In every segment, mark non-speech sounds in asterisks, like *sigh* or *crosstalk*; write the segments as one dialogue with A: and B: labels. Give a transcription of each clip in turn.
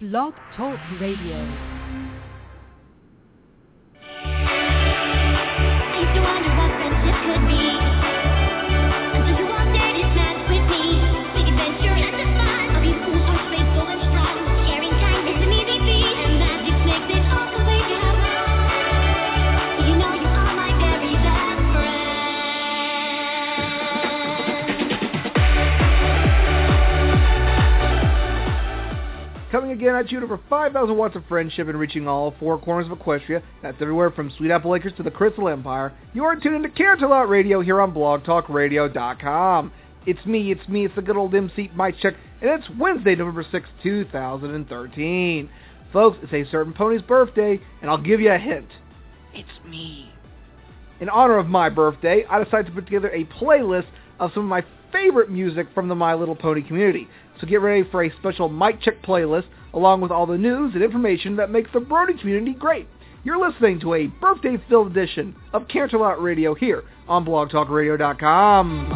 A: Blog Talk Radio.
B: Wonder what friendship could be
C: Again at you to over 5,000 watts of friendship and reaching all four corners of Equestria. That's everywhere from Sweet Apple Acres to the Crystal Empire. You are tuned into Canterlot Radio here on blogtalkradio.com. It's me, it's me, it's the good old MC Mic Check, and it's Wednesday, November 6, 2013. Folks, it's a certain pony's birthday, and I'll give you a hint. It's me. In honor of my birthday, I decided to put together a playlist of some of my favorite music from the My Little Pony community. So get ready for a special Mic Check playlist along with all the news and information that makes the Brony community great. You're listening to a birthday-filled edition of Canterlot Radio here on blogtalkradio.com.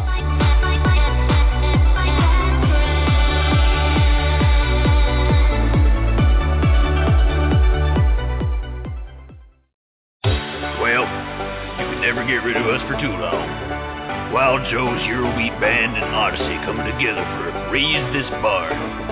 D: Well, you can never get rid of us for too long. Wild Joe's Eurobeat Band and Odyssey coming together for Raise This Barn.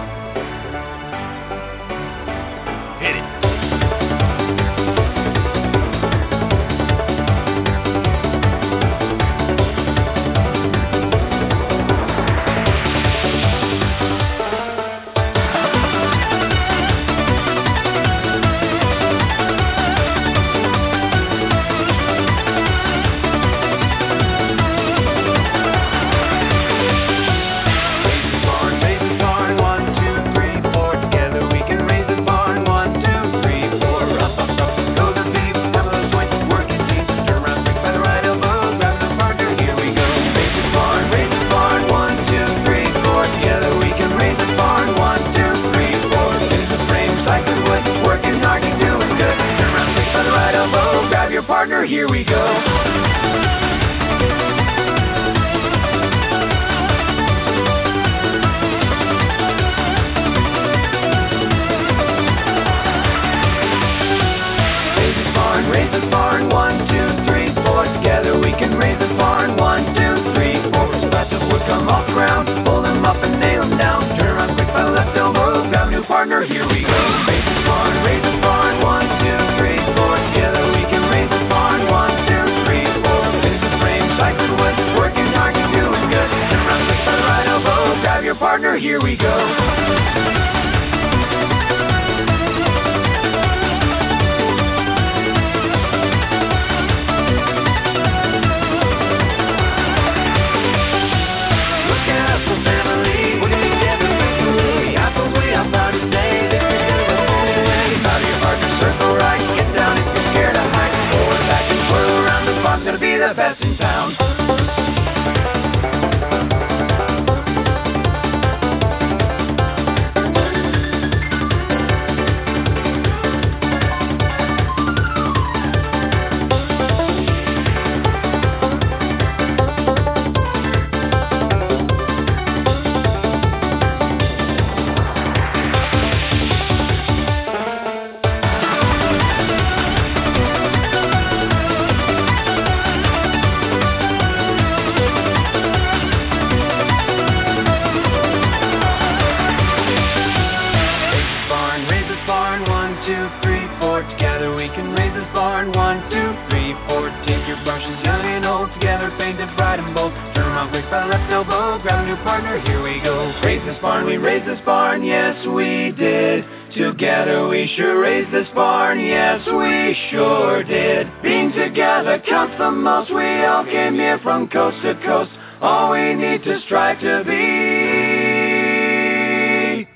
E: The most, we all came here from coast to coast. All we need to strive to be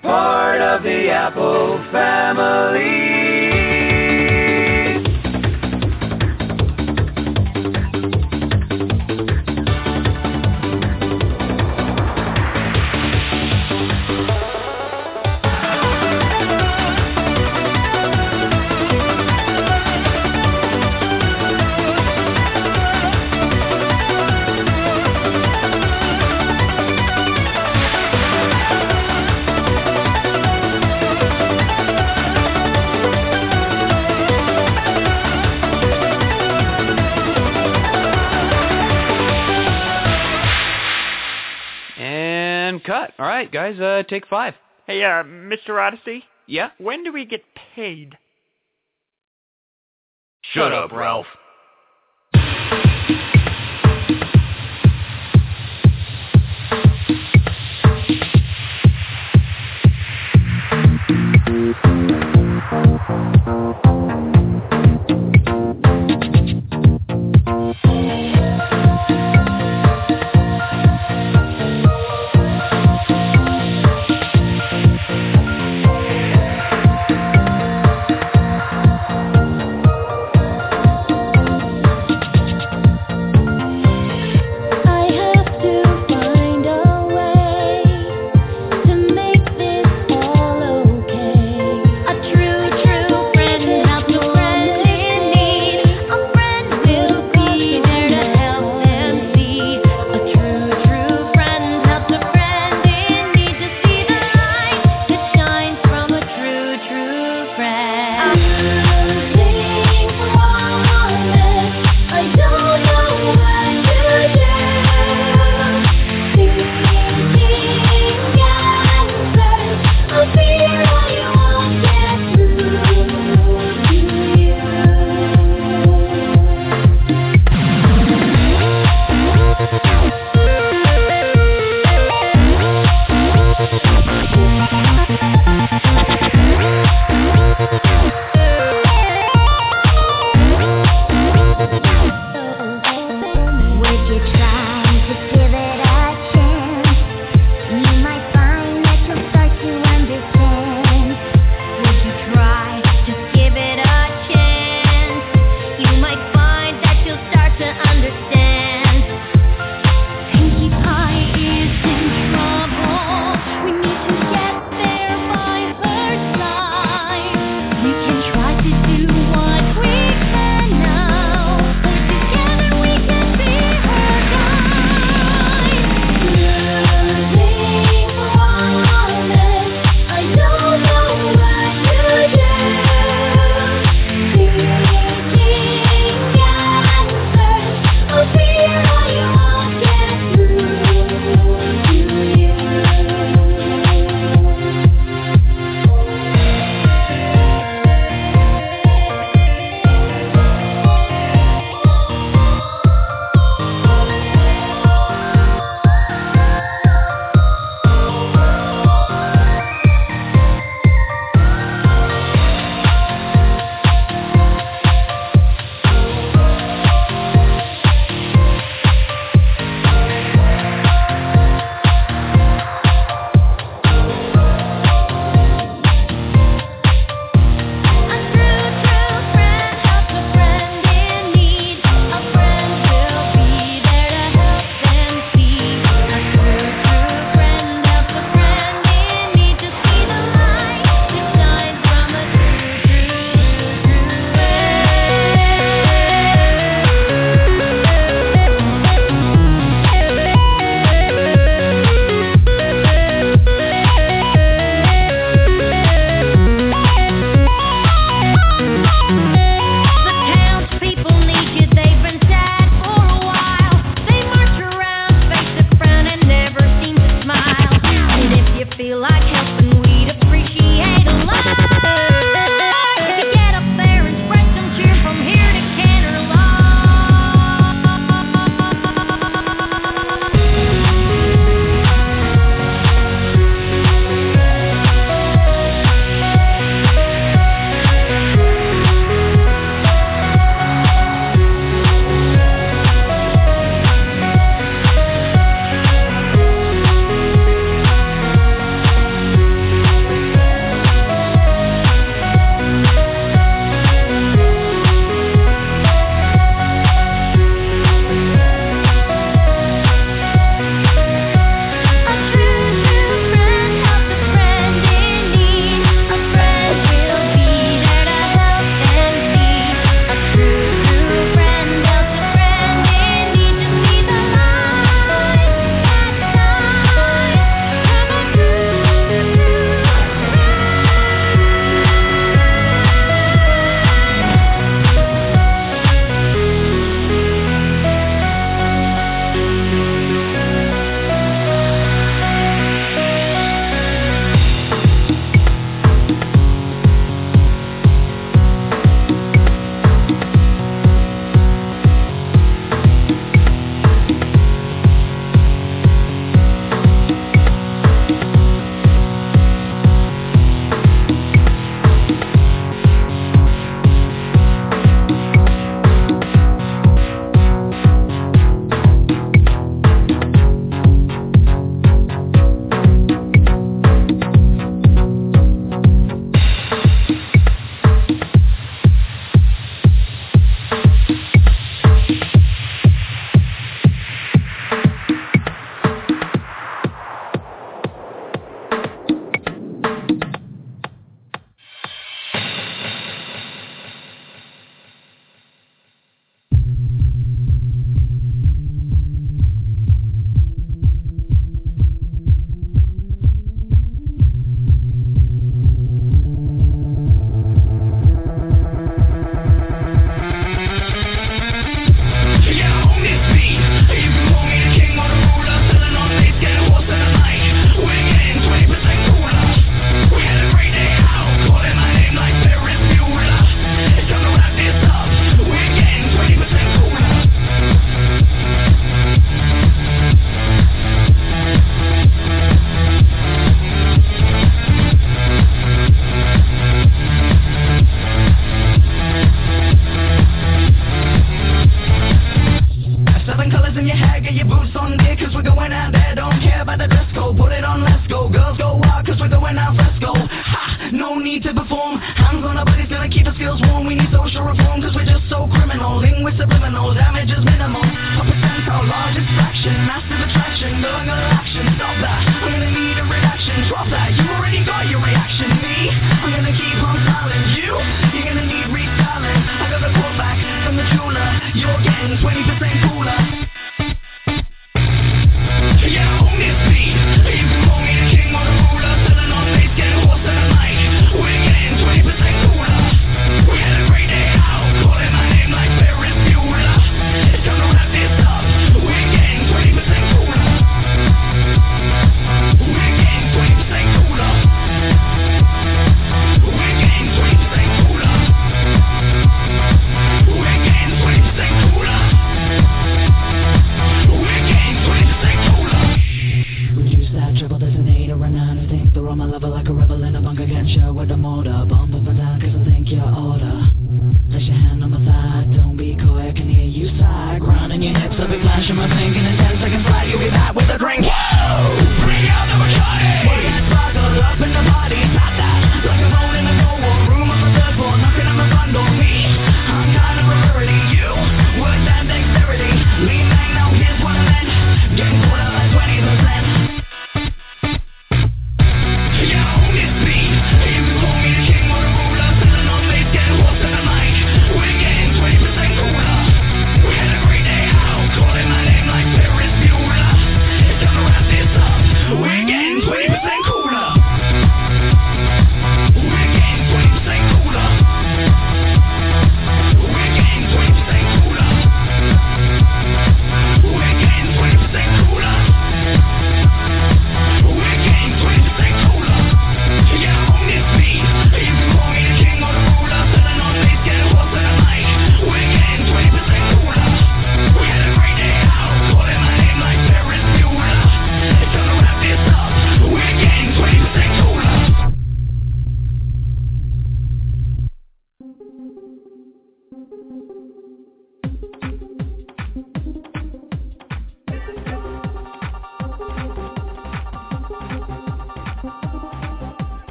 E: part of the Apple family.
F: guys. Uh, take five.
G: Hey, uh, Mr. Odyssey?
F: Yeah?
G: When do we get paid?
H: Shut, up, Ralph.
F: Ralph.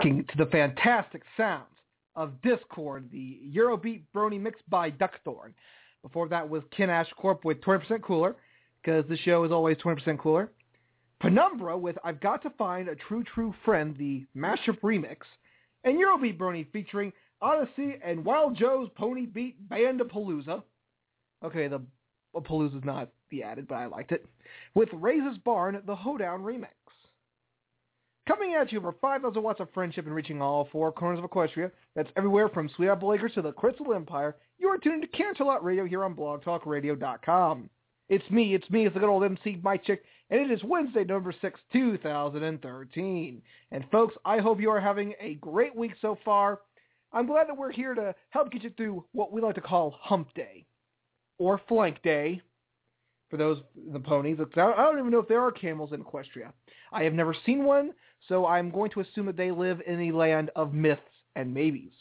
F: To the
C: fantastic sounds of Discord, the Eurobeat Brony mixed by Duckthorn. Before that was Ken Ashcorp with 20% Cooler, because the show is always 20% cooler. Penumbra with I've Got to Find a True True Friend, the mashup remix. And Eurobeat Brony featuring Odyssey and Wild Joe's Pony Beat Band of Palooza. Okay, the Palooza's not the added, but I liked it. With Raises Barn, the Hoedown remix. Coming at you for 5,000 watts of friendship and reaching all four corners of Equestria. That's everywhere from Sweet Apple Acres to the Crystal Empire. You are tuned to Canterlot Radio here on blogtalkradio.com. It's me, it's me, it's the good old MC Mic Check, and it is Wednesday, November 6, 2013. And folks, I hope you are having a great week so far. I'm glad that we're here to help get you through what we like to call Hump Day, or Flank Day, for those the ponies. I don't even know if there are camels in Equestria. I have never seen one, so I'm going to assume that they live in the land of myths and maybes.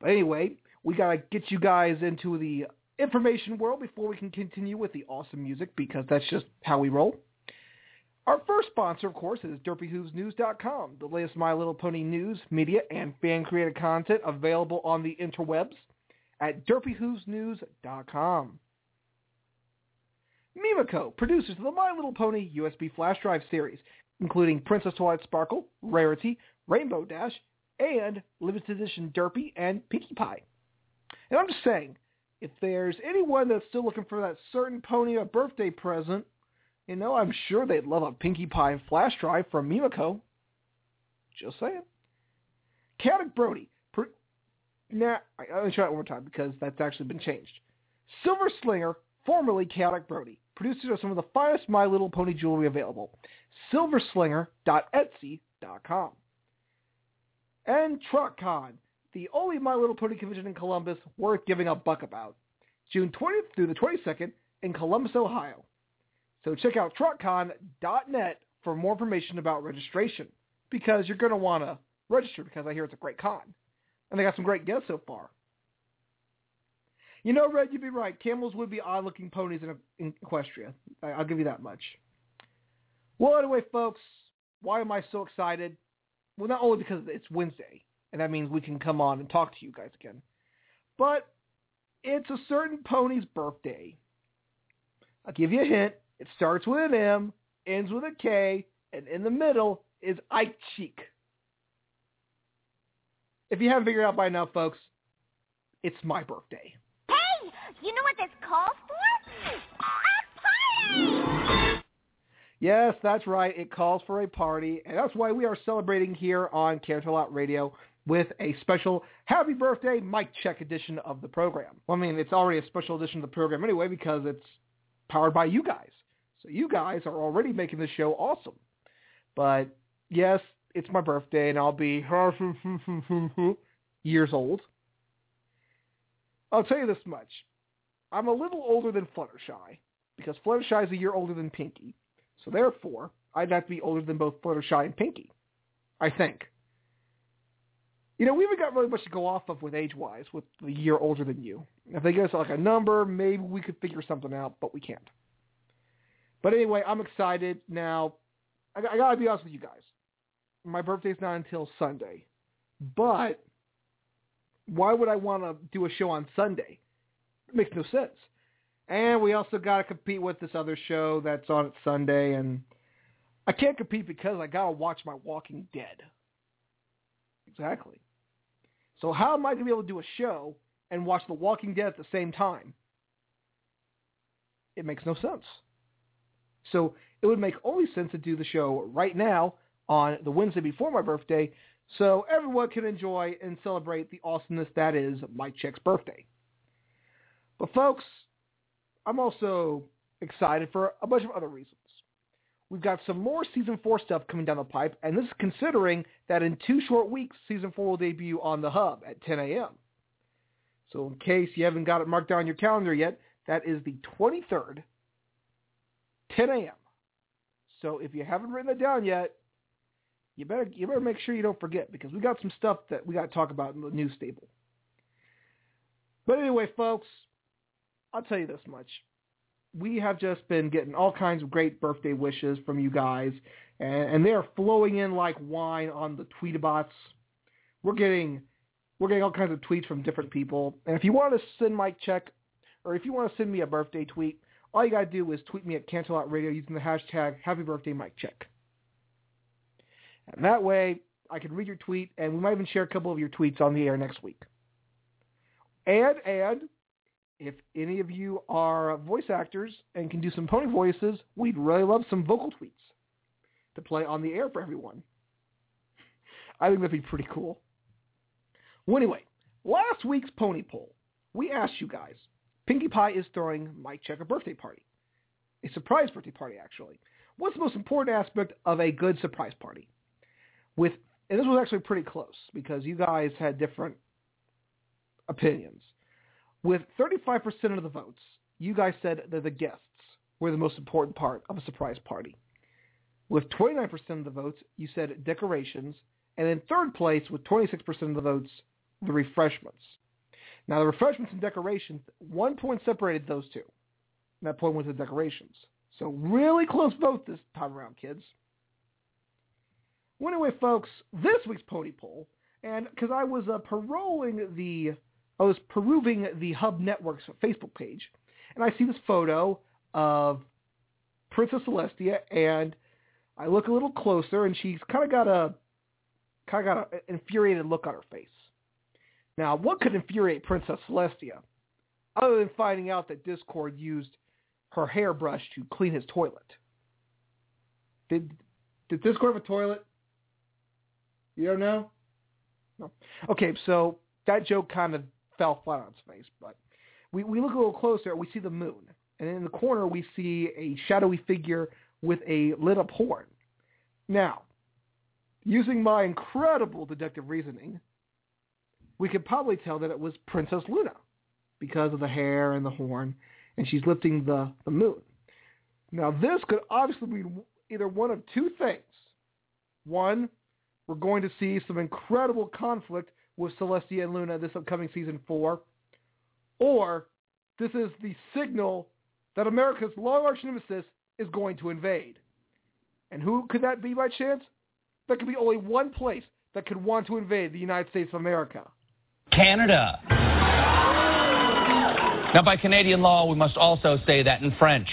C: But anyway, we got to get you guys into the information world before we can continue with the awesome music because that's just how we roll. Our first sponsor, of course, is DerpyHoovesNews.com, the latest My Little Pony news, media, and fan-created content available on the interwebs at DerpyHoovesNews.com. Mimoco, producers of the My Little Pony USB flash drive series, including Princess Twilight Sparkle, Rarity, Rainbow Dash, and limited edition Derpy and Pinkie Pie. And I'm just saying, if there's anyone that's still looking for that certain pony a birthday present, you know, I'm sure they'd love a Pinkie Pie flash drive from Mimoco. Just saying. Chaotic Brony. Per- nah, to try it one more time because that's actually been changed. Silver Slinger, formerly Chaotic Brony. Producers of some of the finest My Little Pony jewelry available. Silverslinger.etsy.com. And TrotCon, the only My Little Pony convention in Columbus worth giving a buck about. June 20th through the 22nd in Columbus, Ohio. So check out trotcon.net for more information about registration because you're going to want to register because I hear it's a great con. And they got some great guests so far. You know, Red, you'd be right. Camels would be odd-looking ponies in, in Equestria. I'll give you that much. Well, anyway, folks, why am I so excited? Well, not only because it's Wednesday, and that means we can come on and talk to you guys again, but it's a certain pony's birthday. I'll give you a hint. It starts with an M, ends with a K, and in the middle is Ike Cheek. If you haven't figured out by now, folks, it's my birthday.
I: Hey, you know what this calls for? A party!
C: Yes, that's right. It calls for a party, and that's why we are celebrating here on Canterlot Radio with a special Happy Birthday Mic Check edition of the program. Well, I mean, it's already a special edition of the program anyway because it's powered by you guys. So you guys are already making the show awesome. But yes, it's my birthday, and I'll be *laughs* years old. I'll tell you this much. I'm a little older than Fluttershy because Fluttershy is a year older than Pinkie. So therefore, I'd have to be older than both Fluttershy and Pinkie, I think. You know, we haven't got really much to go off of with age-wise with the year older than you. If they give us like a number, maybe we could figure something out, but we can't. But anyway, I'm excited. Now, I, I got to be honest with you guys. My birthday's not until Sunday. But why would I want to do a show on Sunday? It makes no sense. And we also got to compete with this other show that's on at Sunday, and I can't compete because I got to watch my Walking Dead. Exactly. So how am I going to be able to do a show and watch The Walking Dead at the same time? It makes no sense. So it would make only sense to do the show right now on the Wednesday before my birthday so everyone can enjoy and celebrate the awesomeness that is Mic Check's birthday. But folks, I'm also excited for a bunch of other reasons. We've got some more Season 4 stuff coming down the pipe, and this is considering that in two short weeks, Season 4 will debut on the Hub at 10 a.m. So in case you haven't got it marked down your calendar yet, that is the 23rd, 10 a.m. So if you haven't written it down yet, you better you better make sure you don't forget because we got some stuff that we got to talk about in the news stable. But anyway, folks, I'll tell you this much. we have just been getting all kinds of great birthday wishes from you guys, and, and they are flowing in like wine on the tweetabots. We're getting we're getting all kinds of tweets from different people, and if you want to send Mic Check, or if you want to send me a birthday tweet, all you gotta do is tweet me at Canterlot Radio using the hashtag Happy Birthday Mic Check, and that way I can read your tweet, and we might even share a couple of your tweets on the air next week. And and if any of you are voice actors and can do some pony voices, we'd really love some vocal tweets to play on the air for everyone. I think that'd be pretty cool. Well, anyway, last week's pony poll, we asked you guys, Pinkie Pie is throwing Mic Check a birthday party. A surprise birthday party, actually. What's the most important aspect of a good surprise party? With and this was actually pretty close because you guys had different opinions. With 35% of the votes, you guys said that the guests were the most important part of a surprise party. With 29% of the votes, you said decorations. And in third place, with 26% of the votes, the refreshments. Now, the refreshments and decorations, one point separated those two. And that point was the decorations. So really close vote this time around, kids. Well, anyway, folks, this week's pony poll, and because I was uh, paroling the I was perusing the Hub Network's Facebook page, and I see this photo of Princess Celestia, and I look a little closer, and she's kind of got a kind of got an infuriated look on her face. Now, what could infuriate Princess Celestia, other than finding out that Discord used her hairbrush to clean his toilet? Did did Discord have a toilet? You don't know? No. Okay, so that joke kind of fell flat on its face. But we, we look a little closer, we see the moon. And in the corner, we see a shadowy figure with a lit up horn. Now, using my incredible deductive reasoning, we could probably tell that it was Princess Luna because of the hair and the horn, and she's lifting the, the moon. Now, this could obviously be either one of two things. One, we're going to see some incredible conflict with Celestia and Luna this upcoming season four, or this is the signal that America's long arch nemesis is going to invade. And who could that be by chance? There could be only one place that could want to invade the United States of America.
J: Canada. Now, by Canadian law, we must also say that in French.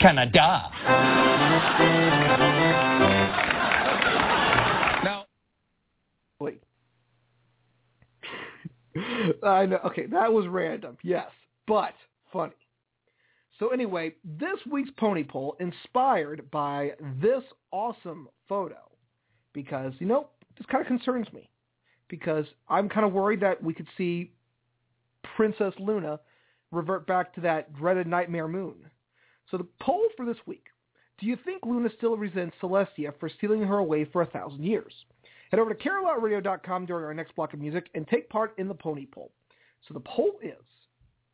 J: Canada.
C: I know. Okay, that was random. Yes, but funny. So anyway, this week's pony poll inspired by this awesome photo because, you know, this kind of concerns me because I'm kind of worried that we could see Princess Luna revert back to that dreaded nightmare moon. So the poll for this week, do you think Luna still resents Celestia for stealing her away for a thousand years? Head over to canterlotradio.com during our next block of music and take part in the pony poll. So the poll is,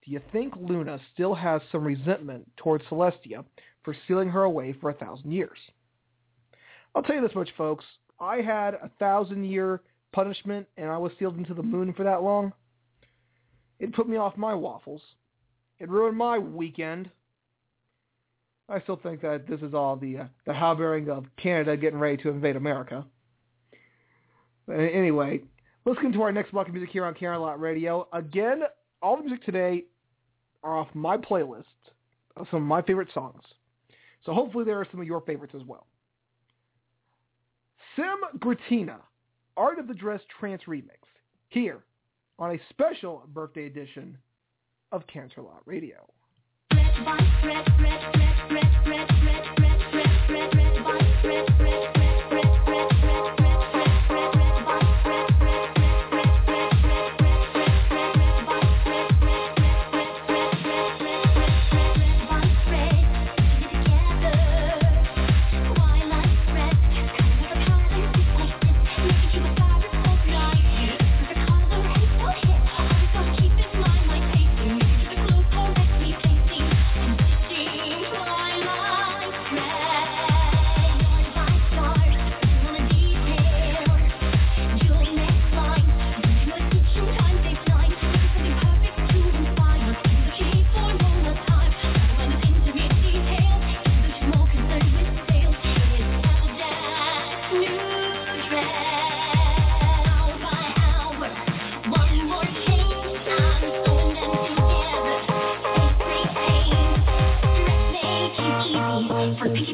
C: do you think Luna still has some resentment towards Celestia for sealing her away for a thousand years? I'll tell you this much, folks. I had a thousand year punishment and I was sealed into the moon for that long. It put me off my waffles. It ruined my weekend. I still think that this is all the uh, the howbearing of Canada getting ready to invade America. Anyway, let's get into our next block of music here on Canterlot Radio. Again, all the music today are off my playlist of some of my favorite songs. So hopefully there are some of your favorites as well. Sim Gratina, Art of the Dress Trance Remix, here on a special birthday edition of Canterlot Radio.
I: Twilight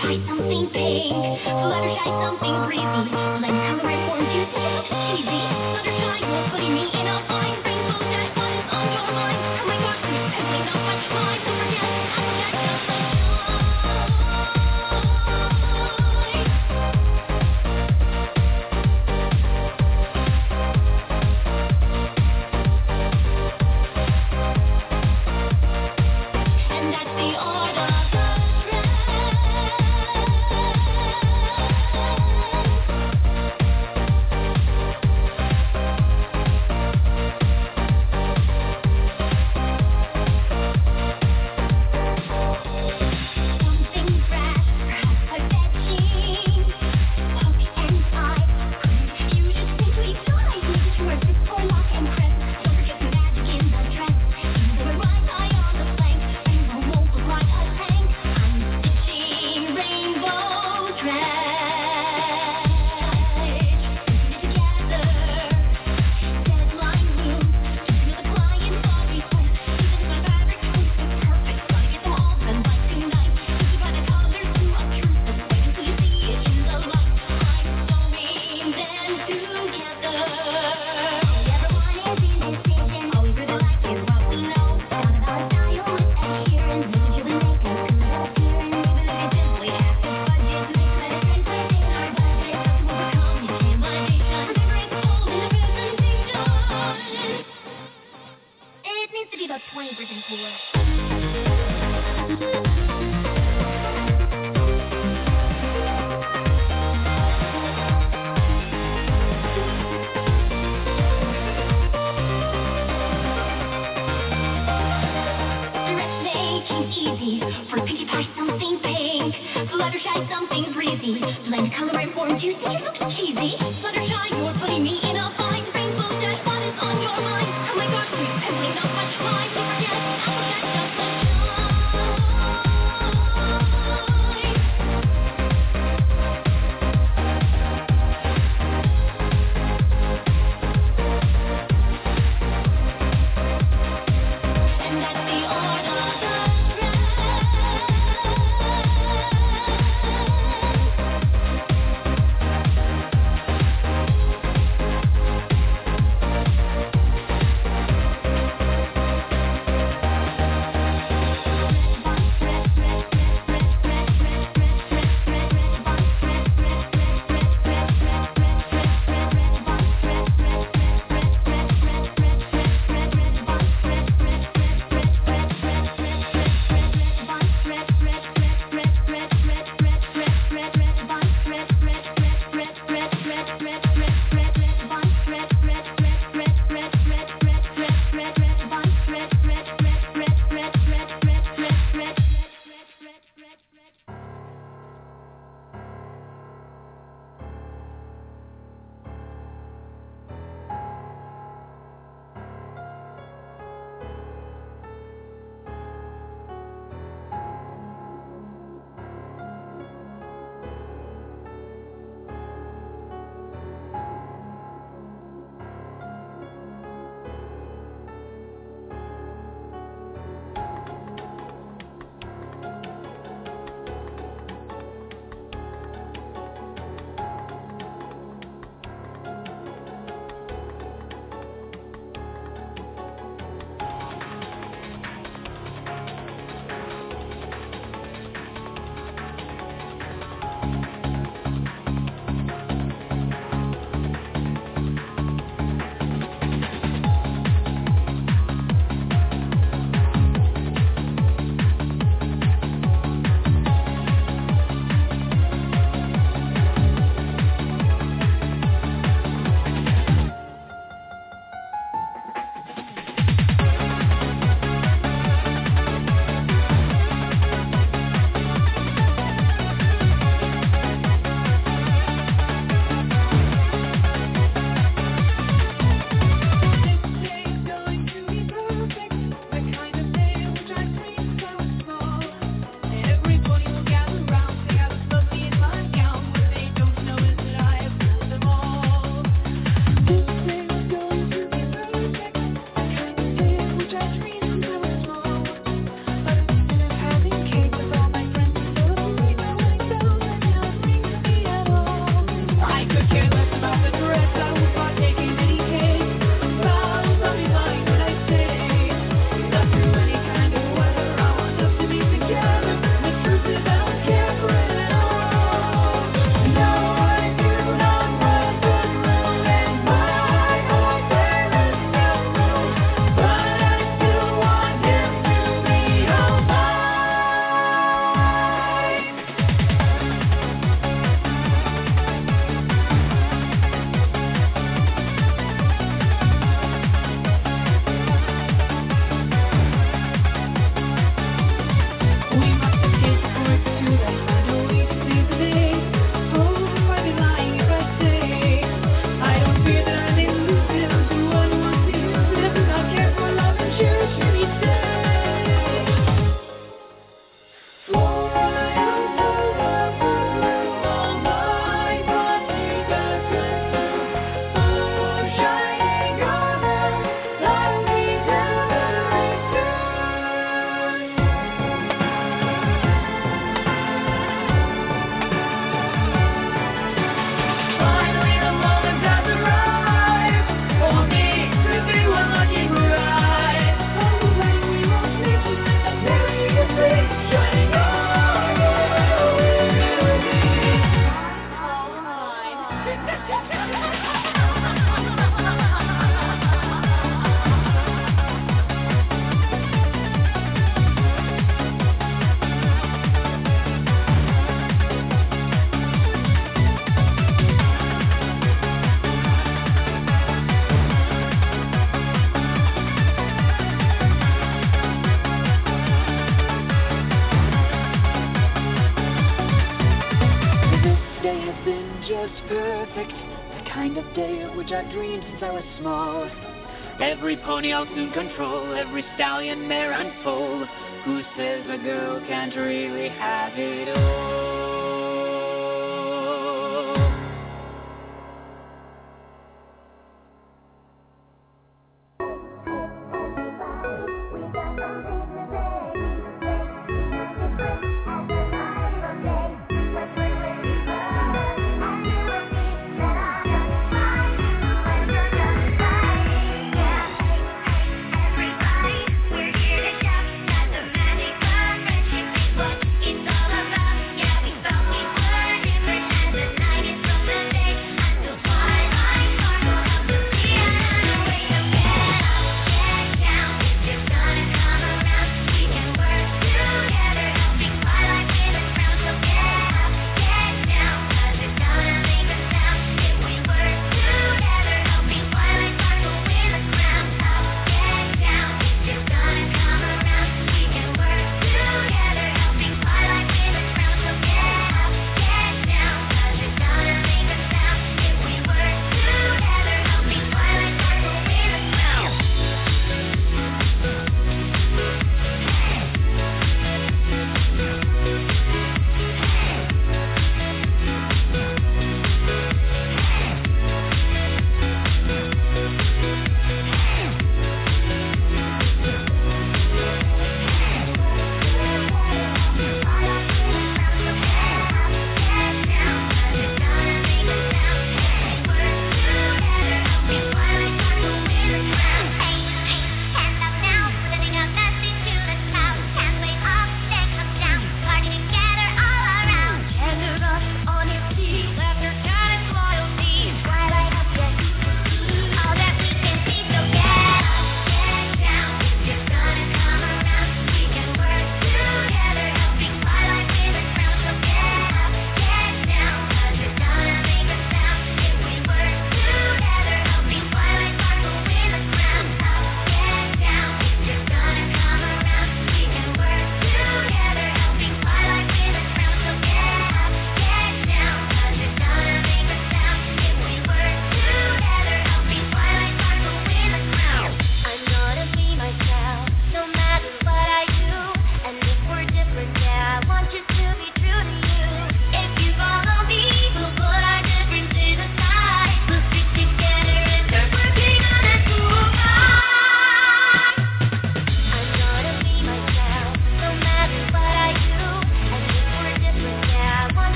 I: something pink. Fluttershy, something breezy. Let's have a reform Tuesday. Cheesy. Every pony I'll soon control, every stallion mare unfold. Who says a girl can't really have it all?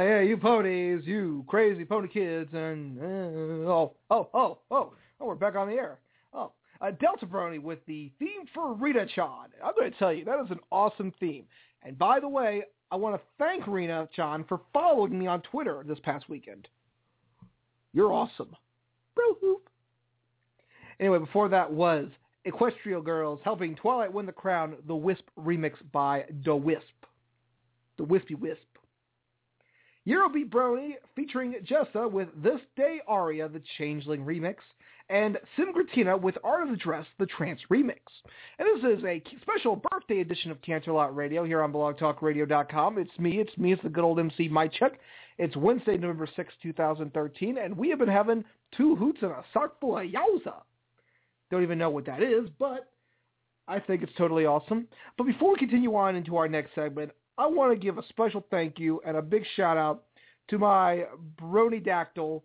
C: Hey, you ponies, you crazy pony kids, and uh, oh, oh, oh, oh, oh, we're back on the air. Oh, uh, Delta Brony with the theme for Rita Chan. I'm going to tell you, that is an awesome theme. And by the way, I want to thank Rita Chan for following me on Twitter this past weekend. You're awesome. Bro hoop. Anyway, before that was Equestria Girls helping Twilight win the crown, the Wisp remix by The Wisp. The Wispy Wisp. Eurobeat Brony featuring Jessa with This Day Aria, the Changeling remix, and Sim SimGretina with Art of the Dress, the Trance remix. And this is a special birthday edition of Canterlot Radio here on blogtalkradio.com. It's me, it's me, it's the good old MC Mic Check. It's Wednesday, November 6, 2013, and we have been having two hoots and a sock full of yowza. Don't even know what that is, but I think it's totally awesome. But before we continue on into our next segment, I want to give a special thank you and a big shout out to my brony dactyl,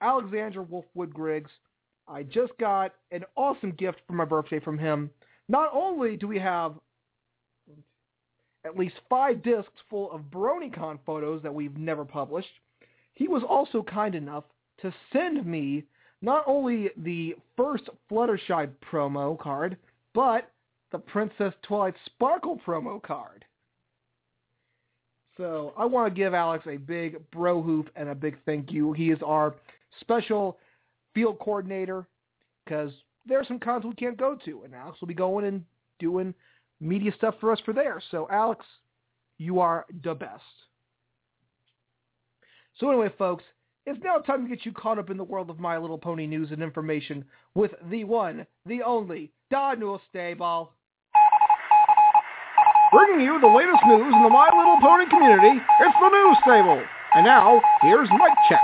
C: Alexander Wolfwood Griggs. I just got an awesome gift for my birthday from him. Not only do we have at least five discs full of BronyCon photos that we've never published, he was also kind enough to send me not only the first Fluttershy promo card, but the Princess Twilight Sparkle promo card. So I want to give Alex a big bro hoop and a big thank you. He is our special field coordinator because there are some cons we can't go to, and Alex will be going and doing media stuff for us for there. So Alex, you are the best. So anyway, folks, it's now time to get you caught up in the world of My Little Pony news and information with the one, the only, Daniel Stable. Bringing you the latest news in the My Little Pony community, it's the News Stable. And now, here's Mic Check.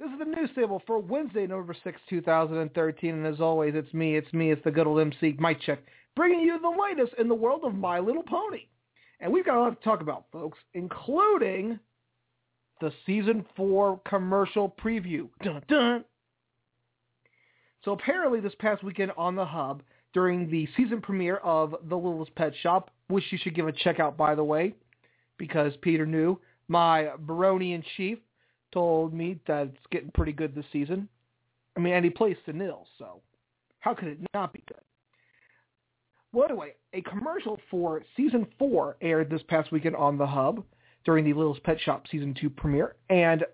C: This is the News Stable for Wednesday, November 6, 2013. And as always, it's me, it's me, it's the good old MC, Mic Check, bringing you the latest in the world of My Little Pony. And we've got a lot to talk about, folks, including the Season 4 commercial preview. Dun, dun. So apparently this past weekend on the Hub, during the season premiere of The Littlest Pet Shop, which you should give a check out, by the way, because Peter New, my Brony-in-Chief, told me that it's getting pretty good this season. I mean, and he placed the nil, so how could it not be good? Well, anyway, a commercial for Season 4 aired this past weekend on the Hub during the Littlest Pet Shop Season 2 premiere, and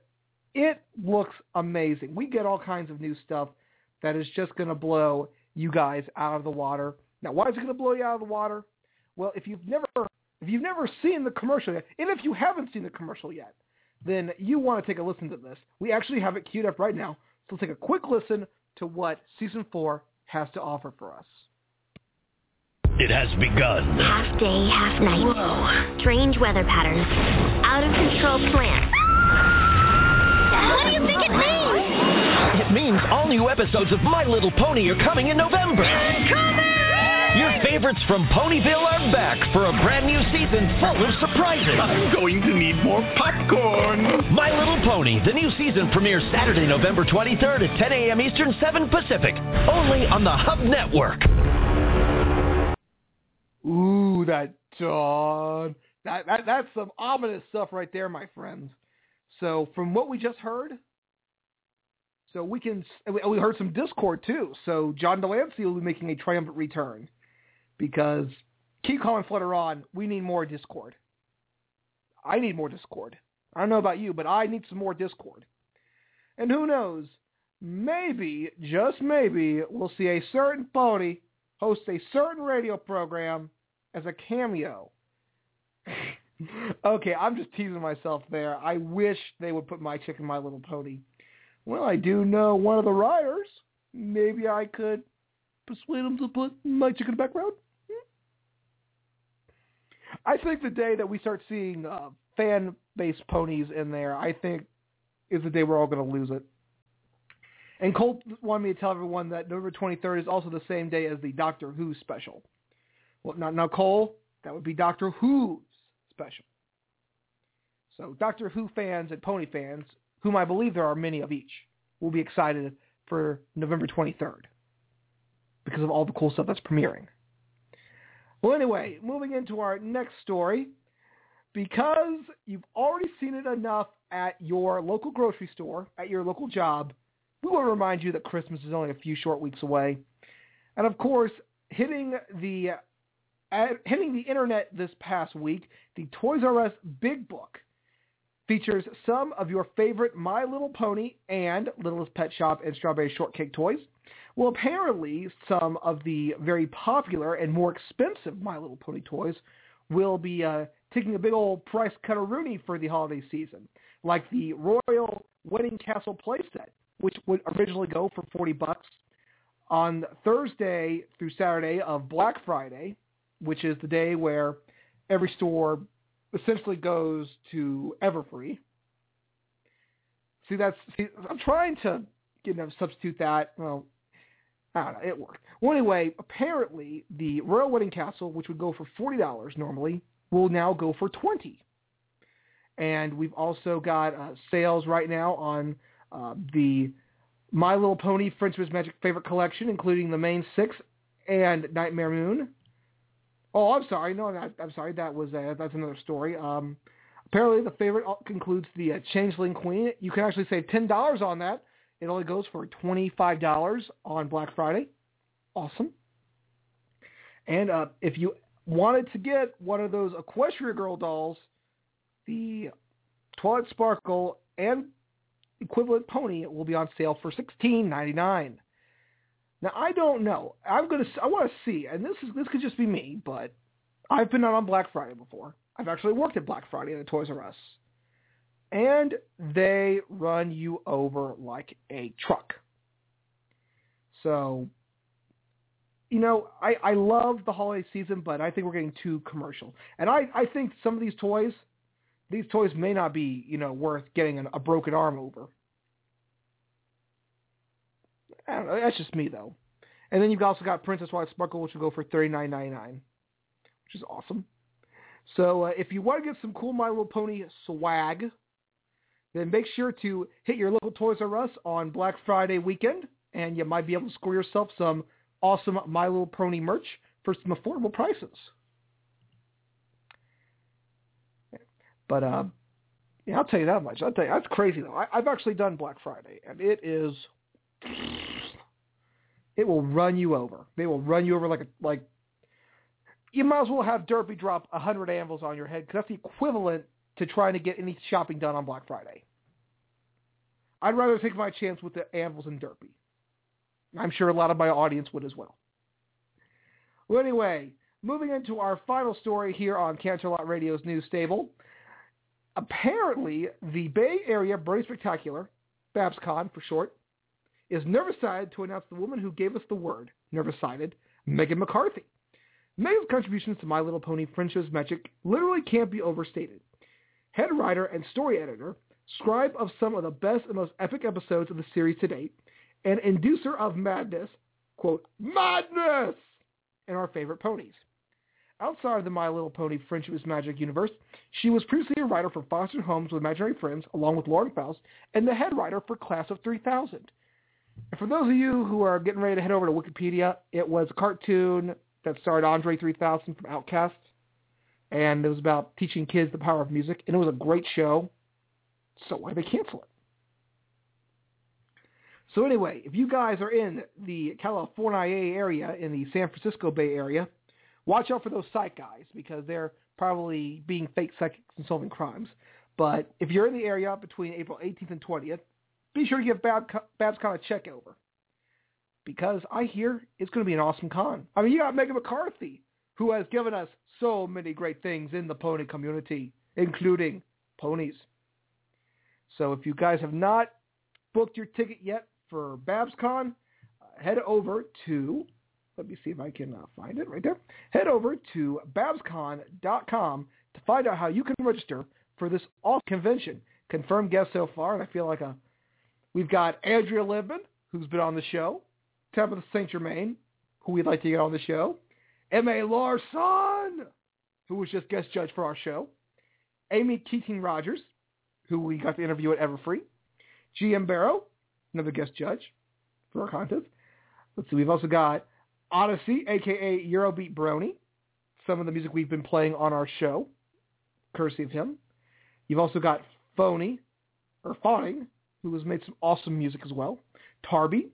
C: it looks amazing. We get all kinds of new stuff that is just going to blow you guys out of the water. Now, why is it going to blow you out of the water? Well, if you've never if you've never seen the commercial yet, and if you haven't seen the commercial yet, then you want to take a listen to this. We actually have it queued up right now, so take a quick listen to what Season 4 has to offer for us.
H: It has begun.
I: Half day, half night. Whoa. Strange weather patterns. Out of control plants. What do you think it means?
K: It means all new episodes of My Little Pony are coming in November. Your favorites from Ponyville are back for a brand new season full of surprises.
H: I'm going to need more popcorn.
K: My Little Pony, the new season premieres Saturday, November 23rd at 10 a.m. Eastern, 7 Pacific. Only on the Hub Network.
C: Ooh, that dawn. That, that that's some ominous stuff right there, my friends. So from what we just heard, so we can we heard some Discord too. So John de Lancie will be making a triumphant return because keep calling Flutter on. We need more Discord. I need more Discord. I don't know about you, but I need some more Discord. And who knows? Maybe, just maybe, we'll see a certain pony host a certain radio program as a cameo. *laughs* okay, I'm just teasing myself there. I wish they would put Mic Check in My Little Pony. Well, I do know one of the writers. Maybe I could persuade him to put Mic Check in background. Hmm? I think the day that we start seeing uh, fan-based ponies in there, I think is the day we're all going to lose it. And Colt wanted me to tell everyone that November 23rd is also the same day as the Doctor Who special. Well, not now Cole, that would be Doctor Who's special. So Doctor Who fans and Pony fans, whom I believe there are many of each, will be excited for November 23rd because of all the cool stuff that's premiering. Well, anyway, moving into our next story. because you've already seen it enough at your local grocery store, at your local job, we want to remind you that Christmas is only a few short weeks away. And of course, hitting the uh, hitting the internet this past week, the Toys R Us Big Book features some of your favorite My Little Pony and Littlest Pet Shop and Strawberry Shortcake toys. Well, apparently some of the very popular and more expensive My Little Pony toys will be uh, taking a big old price cut Rooney for the holiday season, like the Royal Wedding Castle playset, which would originally go for 40 bucks. On Thursday through Saturday of Black Friday, which is the day where every store essentially goes to Everfree. See, that's see, I'm trying to you know substitute that. Well, I don't know, it worked. Well, anyway, apparently the Royal Wedding Castle, which would go for forty dollars normally, will now go for twenty. And we've also got uh, sales right now on uh, the My Little Pony Friendship's Magic Favorite Collection, including the main six and Nightmare Moon. Oh, I'm sorry. No, I'm sorry. That was uh, that's another story. Um, apparently, the favorite concludes the uh, Changeling Queen. You can actually save ten dollars on that. It only goes for twenty five dollars on Black Friday. Awesome. And uh, if you wanted to get one of those Equestria Girl dolls, the Twilight Sparkle and equivalent pony will be on sale for sixteen ninety nine. Now I don't know. I'm gonna. I want to see, and this is this could just be me, but I've been out on Black Friday before. I've actually worked at Black Friday at a Toys R Us, and they run you over like a truck. So, you know, I I love the holiday season, but I think we're getting too commercial, and I I think some of these toys, these toys may not be you know worth getting an, a broken arm over. I don't know. That's just me though. And then you've also got Princess Twilight Sparkle, which will go for thirty nine ninety nine, which is awesome. So uh, if you want to get some cool My Little Pony swag, then make sure to hit your local Toys R Us on Black Friday weekend, and you might be able to score yourself some awesome My Little Pony merch for some affordable prices. But uh, yeah, I'll tell you that much. I'll tell you that's crazy though. I, I've actually done Black Friday, and it is it will run you over. They will run you over like a like. You might as well have Derpy drop a hundred anvils on your head because that's the equivalent to trying to get any shopping done on Black Friday. I'd rather take my chance with the anvils and Derpy. I'm sure a lot of my audience would as well. Well, anyway, moving into our final story here on Canterlot Radio's news stable. Apparently, the Bay Area Brony Spectacular, BabsCon for short, is nervous-sided to announce the woman who gave us the word, nervous-sided, Meghan McCarthy. Meghan's contributions to My Little Pony Friendship's Magic literally can't be overstated. Head writer and story editor, scribe of some of the best and most epic episodes of the series to date, and inducer of madness, quote, madness, in our favorite ponies. Outside of the My Little Pony Friendship is Magic universe, she was previously a writer for Foster's Home with Imaginary Friends, along with Lauren Faust, and the head writer for Class of 3000. And for those of you who are getting ready to head over to Wikipedia, it was a cartoon that starred Andre 3000 from OutKast, and it was about teaching kids the power of music, and it was a great show. So why they cancel it? So anyway, if you guys are in the California area, in the San Francisco Bay Area, watch out for those psych guys because they're probably being fake psychics and solving crimes. But if you're in the area between April 18th and 20th, be sure to give Bab, BabsCon a check over. Because I hear it's going to be an awesome con. I mean, you got Meghan McCarthy, who has given us so many great things in the pony community, including ponies. So if you guys have not booked your ticket yet for BabsCon, uh, head over to, let me see if I can uh, find it right there. Head over to babscon.com to find out how you can register for this awesome convention. Confirmed guests so far, and I feel like a We've got Andrea Libman, who's been on the show, Tabitha St. Germain, who we'd like to get on the show, M.A. Larson, who was just guest judge for our show, Amy Keating Rogers, who we got to interview at Everfree, G.M. Berrow, another guest judge for our contest. Let's see, we've also got Odyssey, a.k.a. Eurobeat Brony, some of the music we've been playing on our show. courtesy of him. You've also got Phony, or Fawning, who has made some awesome music as well. Tarby,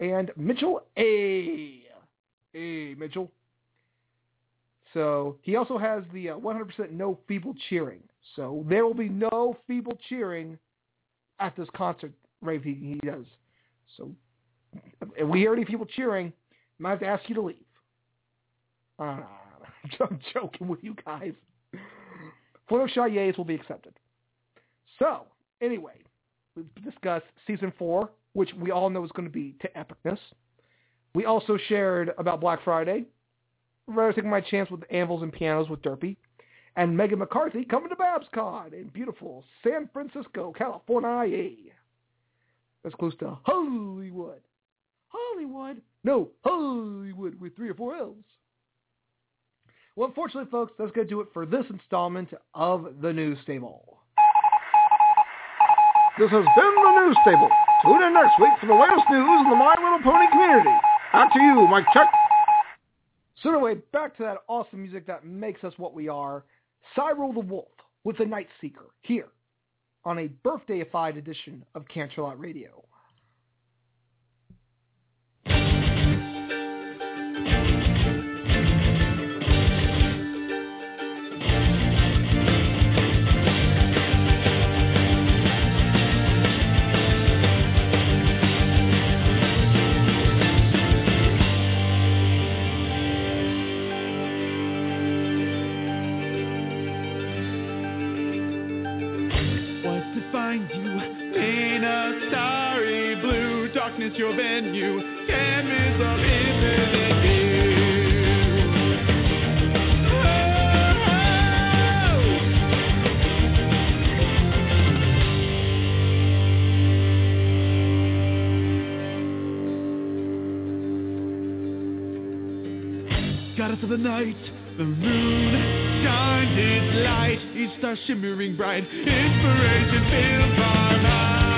C: and Mitchell A. A. Mitchell. So he also has the uh, 100% no feeble cheering. So there will be no feeble cheering at this concert rave he, he does. So if we hear any people cheering, I might have to ask you to leave. Uh, *laughs* I'm joking with you guys. Photoshop yays will be accepted. So, anyway, we've discussed season four, which we all know is going to be to epicness. We also shared about Black Friday. Rather taking my chance with anvils and pianos with Derpy. And Meghan McCarthy coming to BabsCon in beautiful San Francisco, California. That's close to Hollywood. Hollywood? No, Hollywood with three or four L's. Well, unfortunately, folks, that's going to do it for this installment of the News Stable. This has been the News Stable. Tune in next week for the latest news in the My Little Pony community. Back to you, Mic Check. So anyway, back to that awesome music that makes us what we are. Cyril the Wolf with the Night Seeker here on a birthday-ified edition of Canterlot Radio.
L: Your venue canvas of infinite. Goddess of the night, the moon shines its light, each star shimmering bright, inspiration fills my mind.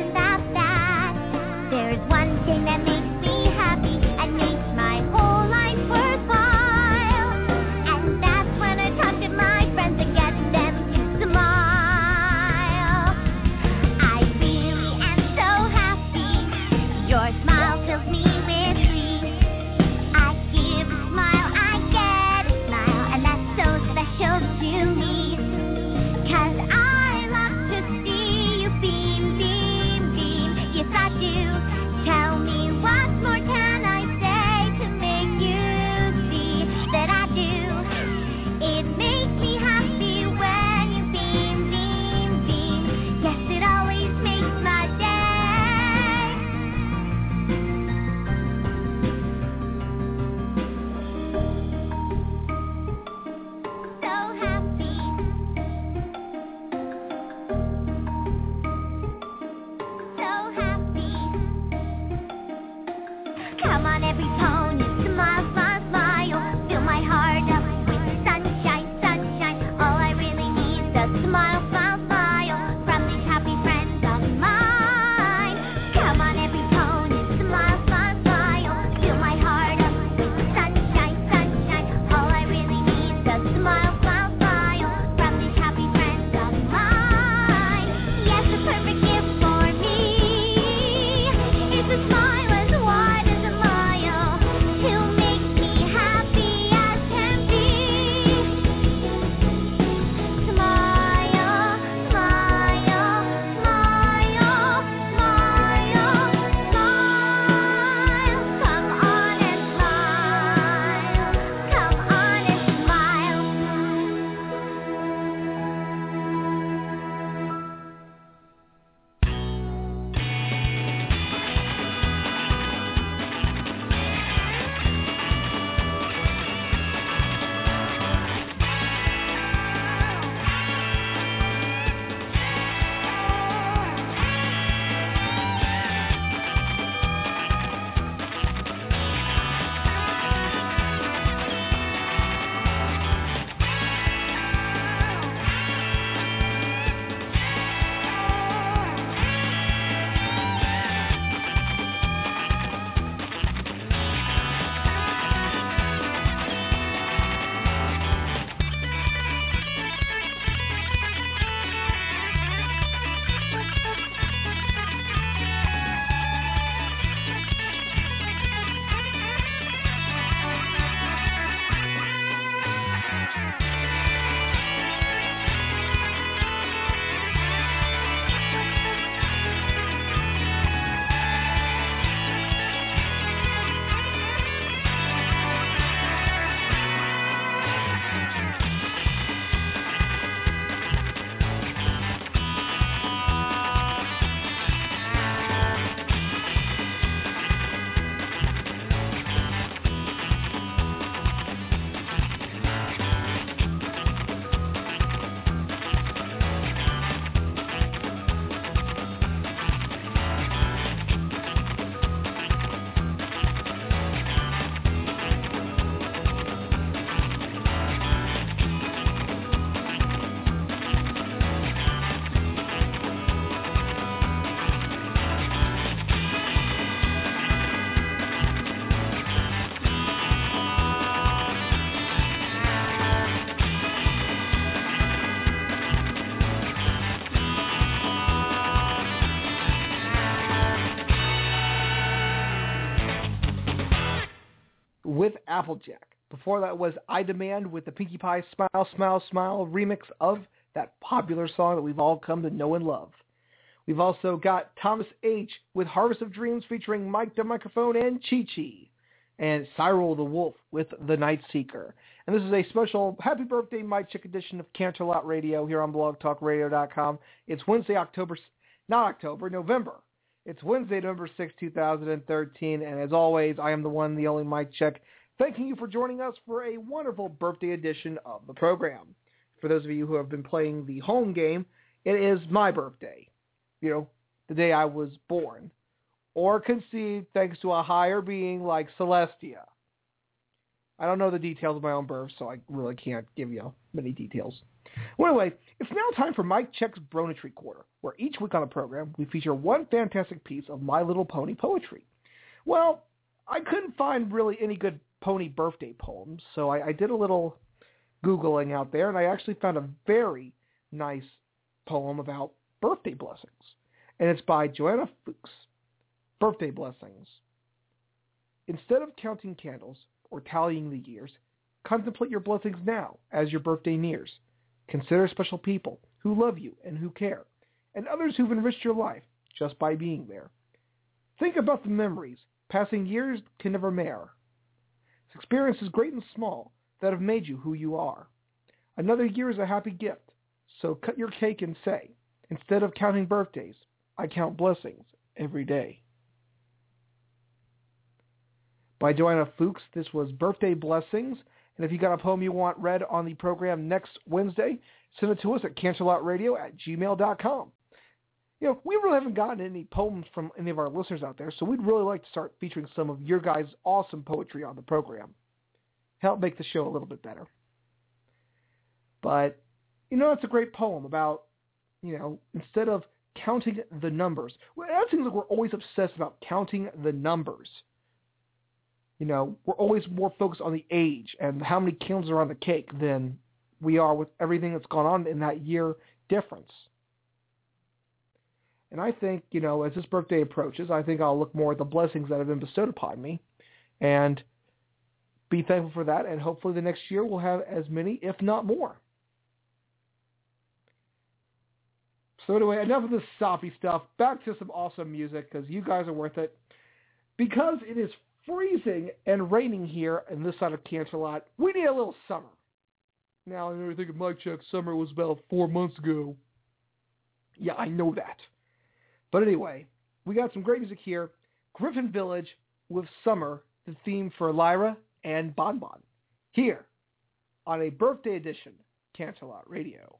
C: Applejack. Before that was I Demand with the Pinkie Pie Smile, Smile, Smile remix of that popular song that we've all come to know and love. We've also got Thomas H. with Harvest of Dreams featuring Mic the Microphone and Chi Chi. And Cyril the Wolf with The Night Seeker. And this is a special happy birthday Mic Check edition of Canterlot Radio here on blogtalkradio.com. It's Wednesday, October, not October, November. It's Wednesday, November 6, 2013. And as always, I am the one, the only Mic Check, thanking you for joining us for a wonderful birthday edition of the program. For those of you who have been playing the home game, it is my birthday. You know, the day I was born. Or conceived thanks to a higher being like Celestia. I don't know the details of my own birth, so I really can't give you many details. Well, anyway, it's now time for Mic Check's Bronetry Quarter. where each week on the program we feature one fantastic piece of My Little Pony poetry. Well, I couldn't find really any good pony birthday poems, so I, I did a little Googling out there, and I actually found a very nice poem about birthday blessings. And it's by Joanna Fuchs. Birthday Blessings. Instead of counting candles or tallying the years, contemplate your blessings now as your birthday nears. Consider special people who love you and who care, and others who've enriched your life just by being there. Think about the memories passing years can never mar. Experiences great and small that have made you who you are. Another year is a happy gift, so cut your cake and say, instead of counting birthdays, I count blessings every day. By Joanna Fuchs, this was Birthday Blessings. And if you got a poem you want read on the program next Wednesday, send it to us at canterlotradio at gmail.com. You know, we really haven't gotten any poems from any of our listeners out there, so we'd really like to start featuring some of your guys' awesome poetry on the program. Help make the show a little bit better. But, you know, it's a great poem about, you know, instead of counting the numbers. Well, it seems like we're always obsessed about counting the numbers. You know, we're always more focused on the age and how many candles are on the cake than we are with everything that's gone on in that year difference. And I think, you know, as this birthday approaches, I think I'll look more at the blessings that have been bestowed upon me and be thankful for that. And hopefully the next year we'll have as many, if not more. So anyway, enough of this soppy stuff. Back to some awesome music because you guys are worth it. Because it is freezing and raining here in this side of Canterlot, we need a little summer. Now, I know you're thinking, Mic Check, summer was about four months ago. Yeah, I know that. But anyway, we got some great music here. Griffin Village with Summer, the theme for Lyra and Bon Bon, here on a birthday edition Canterlot Radio.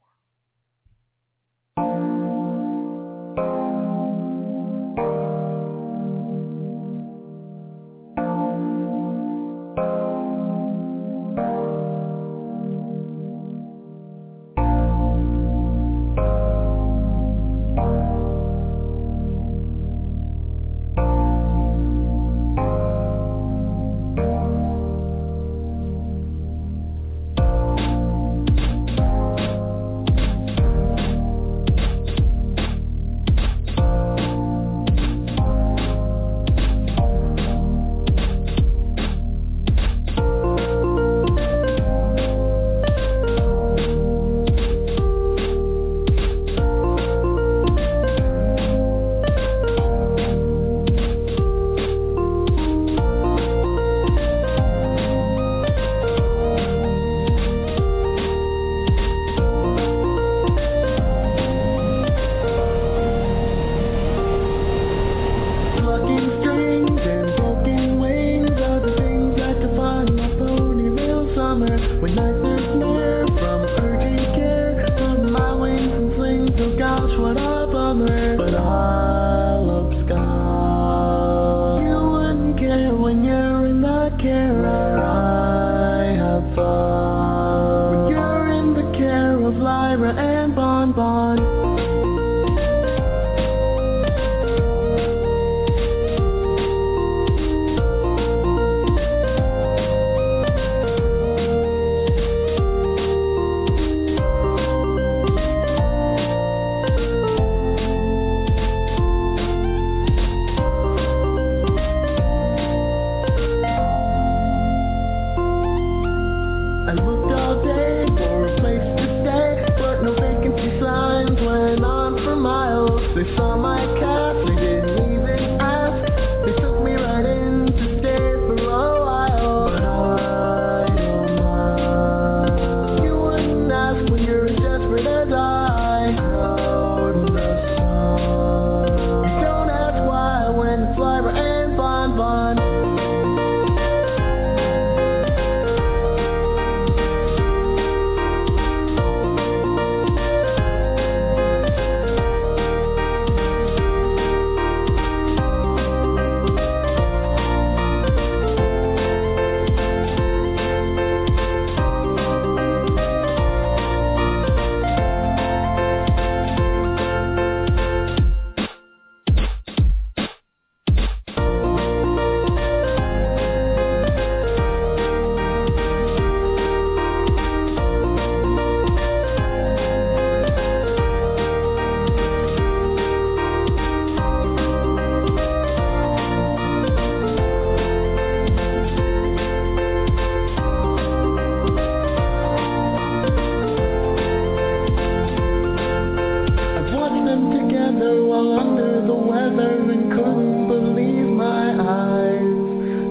M: together while under the weather and couldn't believe my eyes.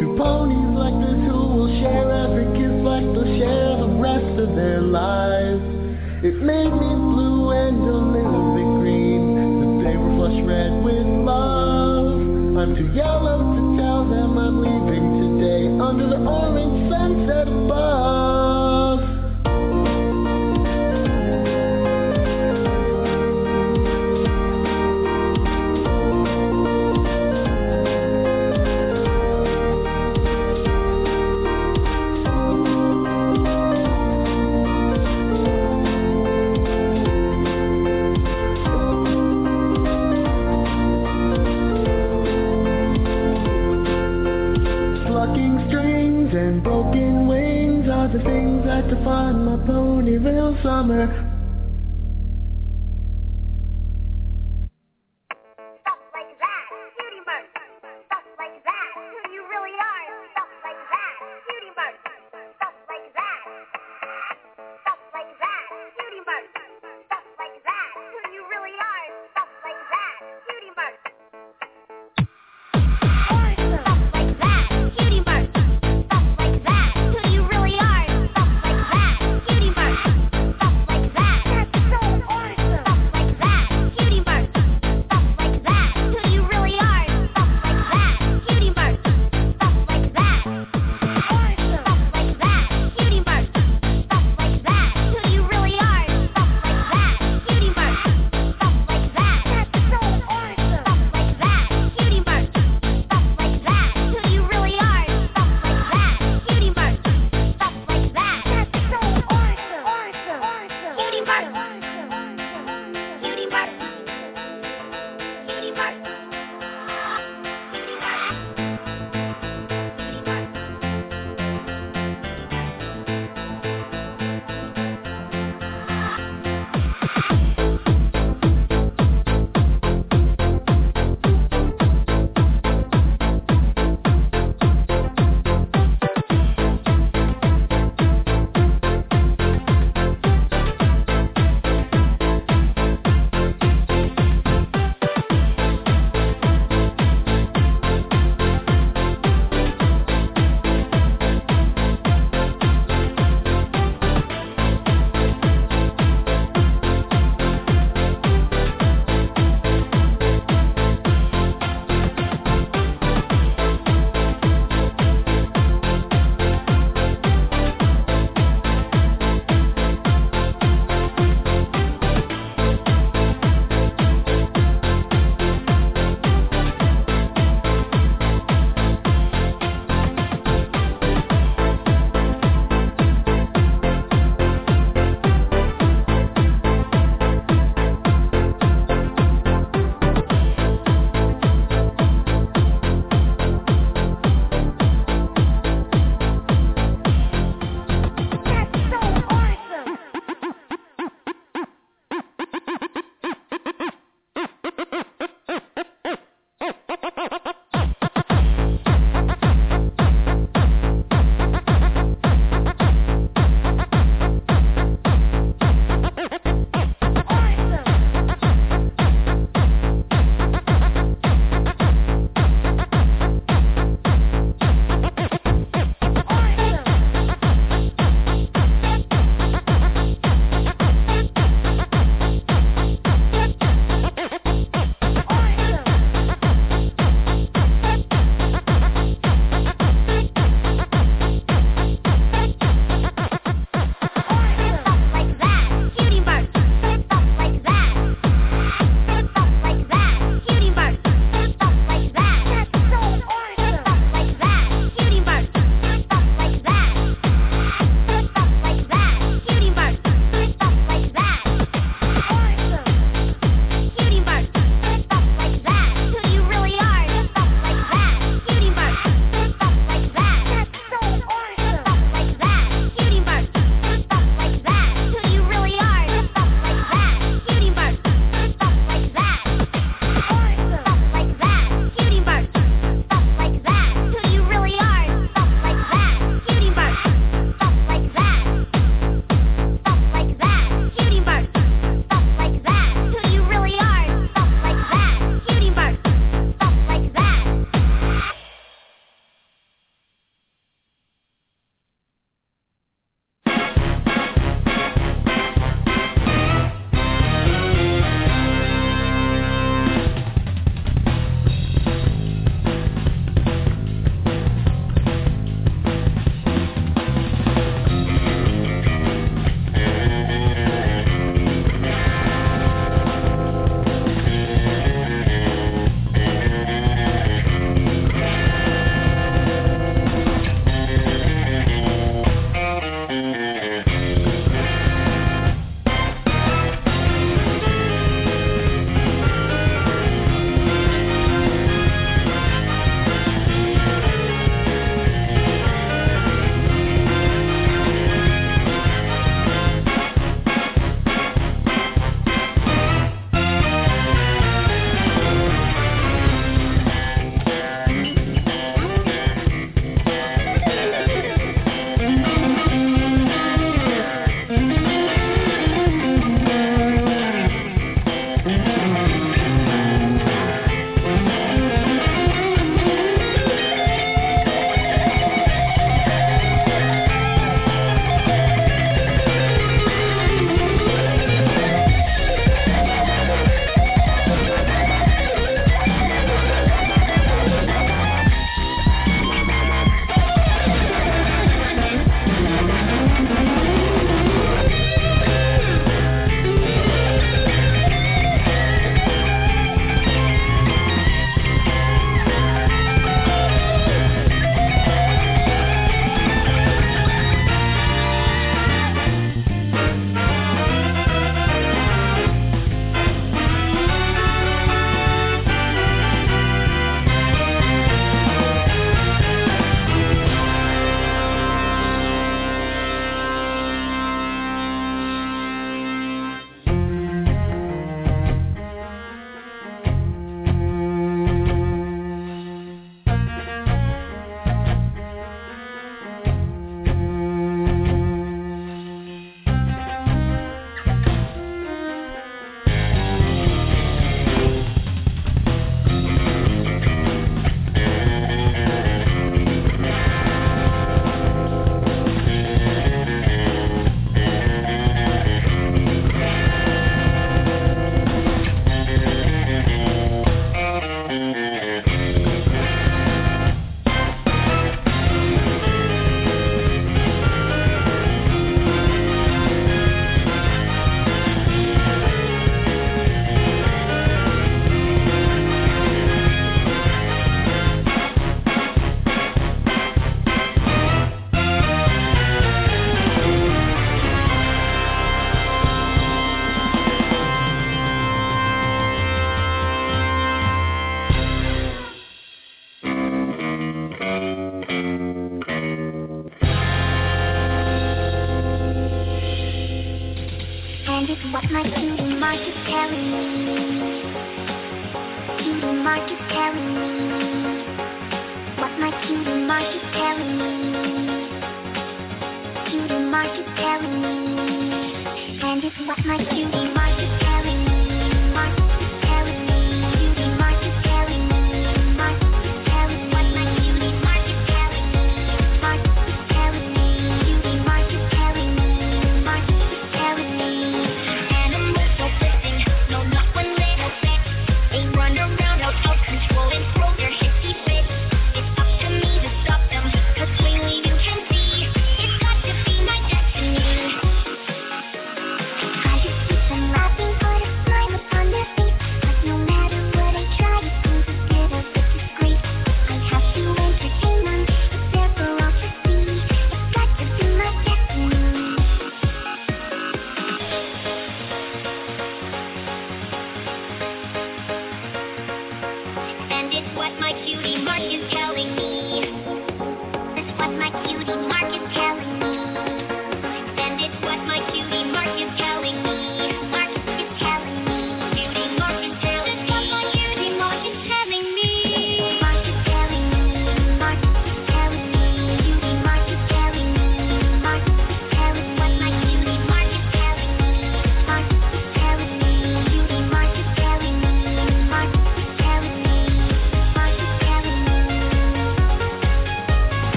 M: Two
N: ponies like
I: this who will share every kiss like they'll share the rest of their lives. It made me blue and a little bit green but they were flush red with love. I'm too yellow to tell them I'm leaving today under the orange things find my Ponyville summer.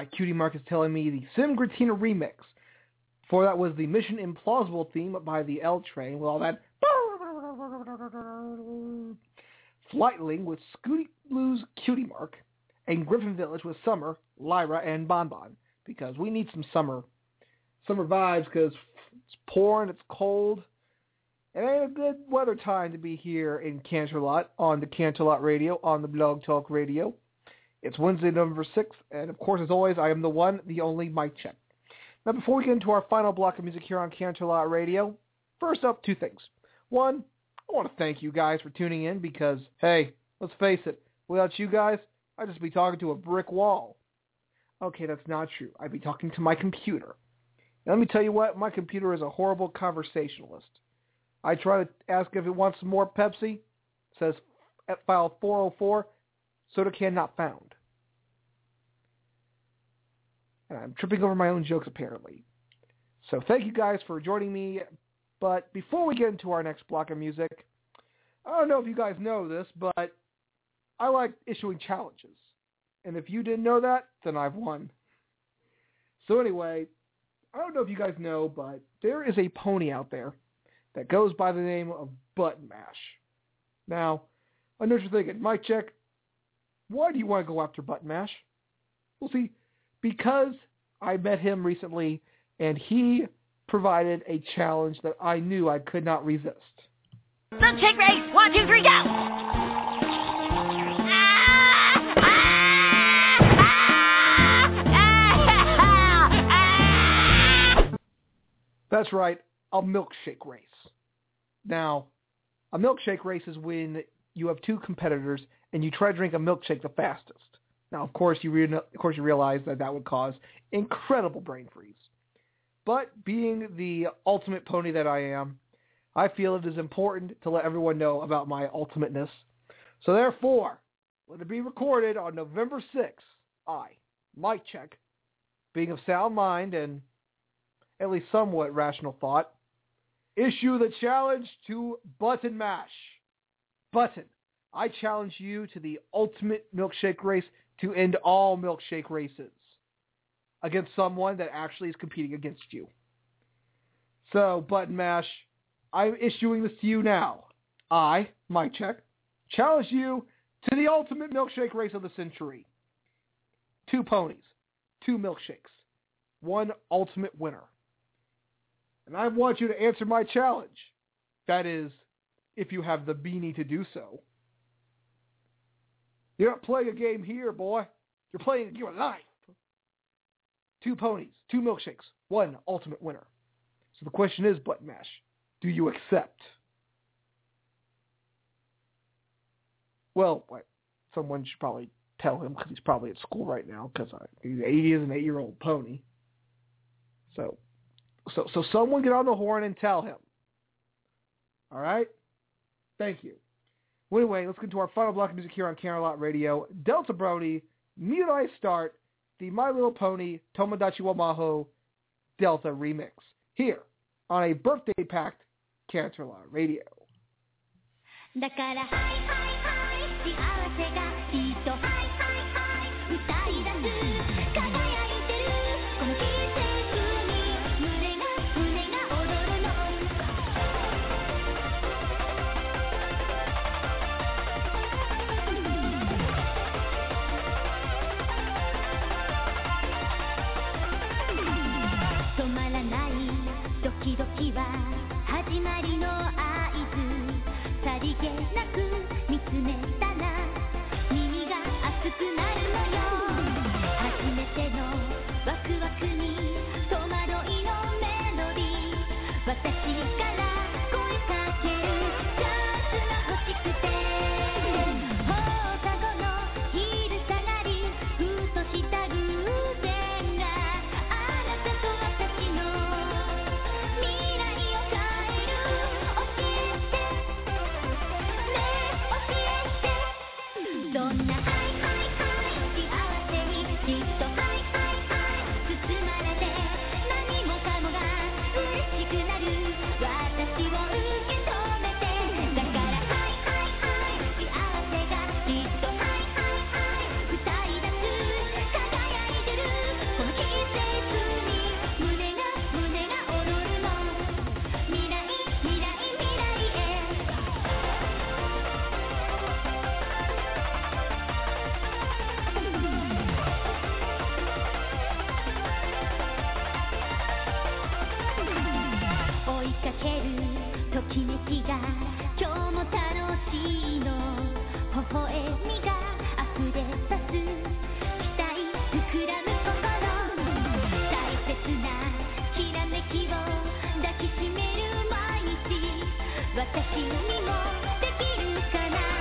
I: My cutie mark is telling me,
C: the SimGretina remix. Before that was the Mission Implausible theme by the L Train with all that Flightling with Scooty Blues Cutie Mark, and Griffin Village with Summer, Lyra, and Bon Bon. Because we need some summer summer vibes because it's pouring, it's cold. It ain't a good weather time to be here in Canterlot on the Canterlot Radio, on the Blog Talk Radio. It's Wednesday, November 6th, and of course, as always, I am the one, the only Mic Check. Now, before we get into our final block of music here on Canterlot Radio, first up, two things. One, I want to thank you guys for tuning in because, hey, let's face it, without you guys, I'd just be talking to a brick wall. Okay, that's not true. I'd be talking to my computer. Let me tell you what, my computer is a horrible conversationalist. I try to ask if it wants some more Pepsi. It says at file 404, soda can not found. And I'm tripping over my own jokes apparently. So thank you guys for joining me. But before we get into our next block of music, I don't know if you guys know this, but I like issuing challenges. And if you didn't know that, then I've won. So anyway, I don't know if you guys know, but there is a pony out there that goes by the name of Button Mash. Now, I know what you're thinking, Mic Check, why do you want to go after Button Mash? Well, see, because I met him recently and he provided a challenge that I knew I could not resist.
B: Milkshake race. One, two, three, go.
C: That's right, a milkshake race. Now, a milkshake race is when you have two competitors and you try to drink a milkshake the fastest. Now, of course, you re- of course you realize that that would cause incredible brain freeze. But being the ultimate pony that I am, I feel it is important to let everyone know about my ultimateness. So therefore, let it be recorded on November 6th. I, Mic Check, being of sound mind and at least somewhat rational thought, issue the challenge to Button Mash. Button, I challenge you to the ultimate milkshake race to end all milkshake races against someone that actually is competing against you. So, Button Mash, I'm issuing this to you now. I, Mic Check, challenge you to the ultimate milkshake race of the century. Two ponies, two milkshakes, one ultimate winner. And I want you to answer my challenge. That is, if you have the beanie to do so. You're not playing a game here, boy. You're playing a game of life. Two ponies, two milkshakes, one ultimate winner. So the question is, Button Mash, do you accept? Well, someone should probably tell him because he's probably at school right now because he's he is an eight-year-old pony. So, so, so someone get on the horn and tell him. All right. Thank you. Well, anyway, let's get to our final block of music here on Canterlot Radio. Delta Brody, Mute I Start, the My Little Pony Tomodachi wa Maho Delta remix here on a birthday-packed Canterlot Radio.
B: だからハイハイハイ幸せが まりの合図さりげなく見つめたら耳が熱くなるのよ初めてのワクワクに戸惑いのメロディー私から声かけるチャンスが欲しくて日が今日も楽しいの。微笑みが溢れ出す。期待膨らむ心。大切なきらめきを抱きしめる毎日。私にもできるかな？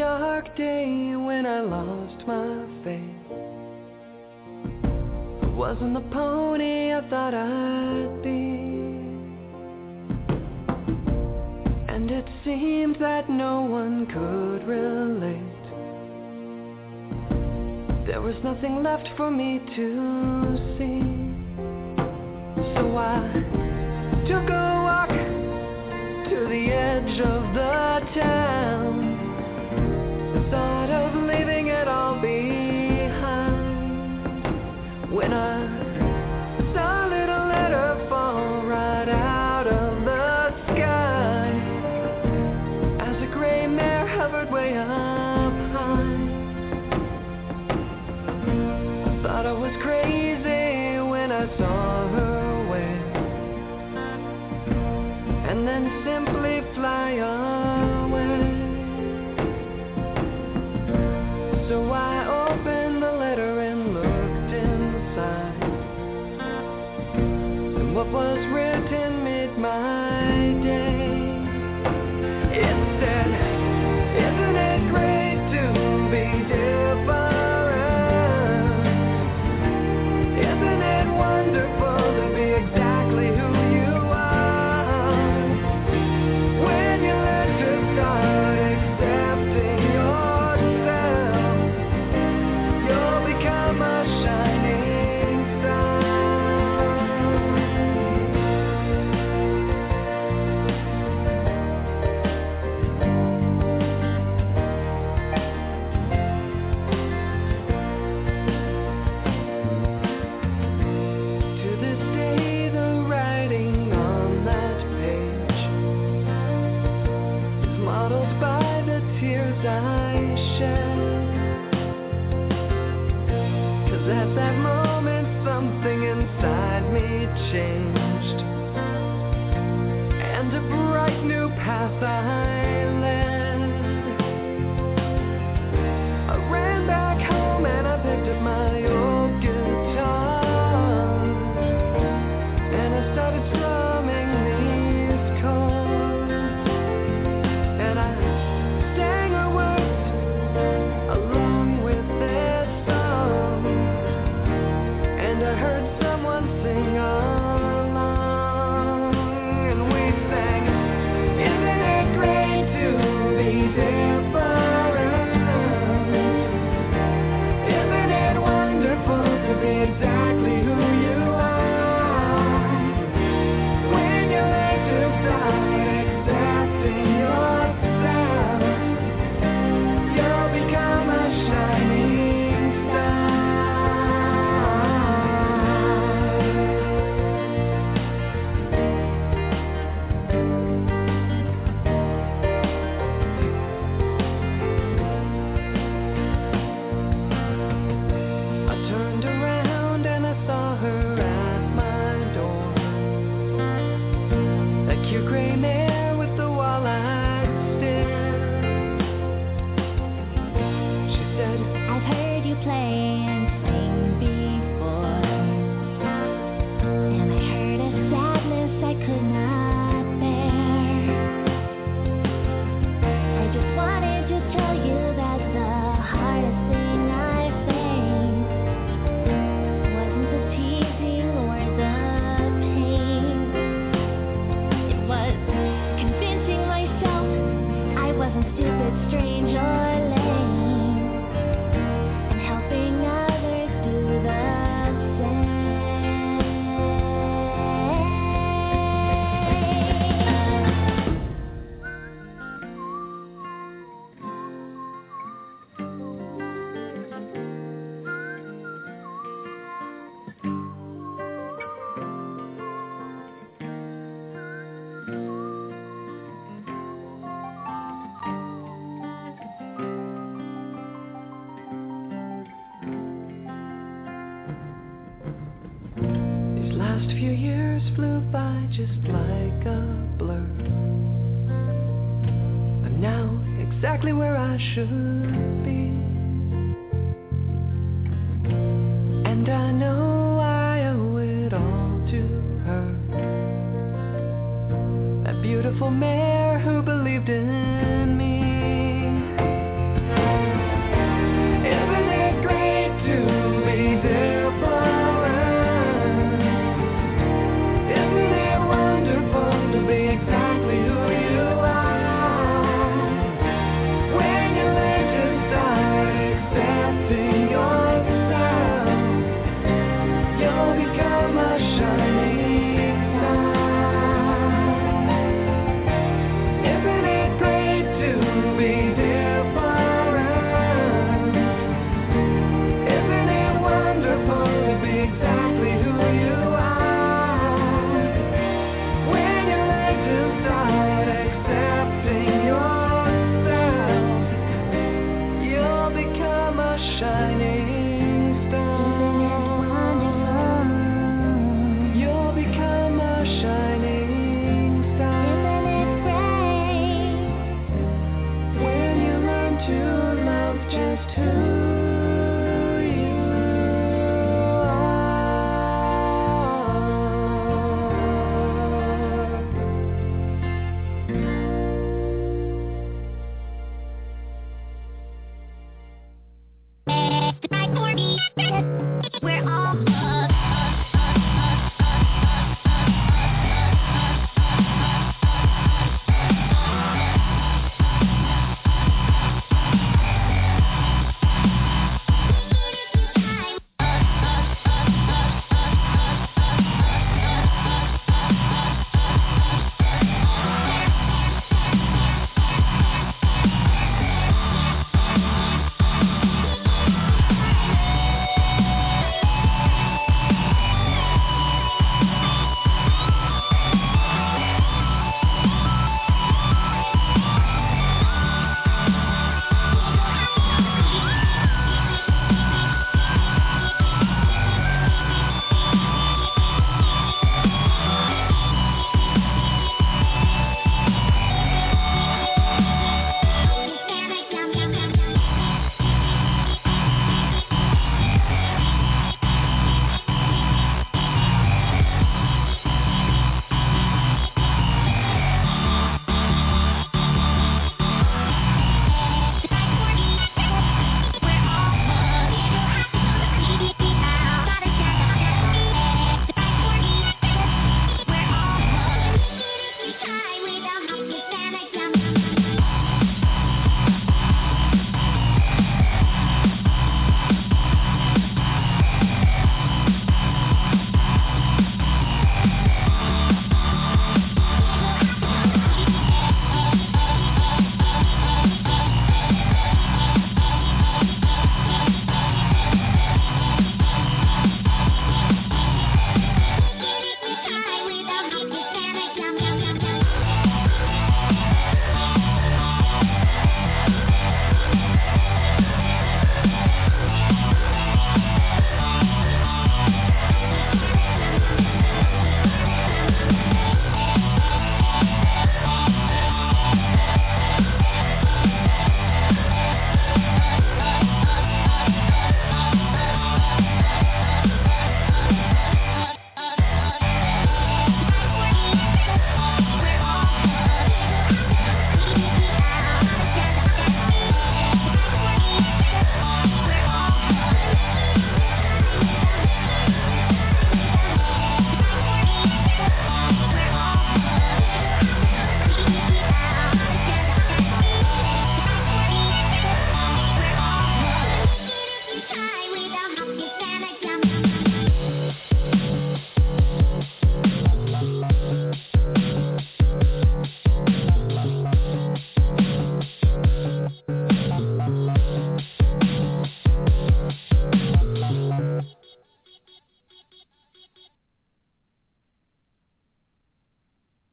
D: dark day when I lost my faith. I wasn't the pony I thought I'd be. And it seemed that no one could relate. There was nothing left for me to see.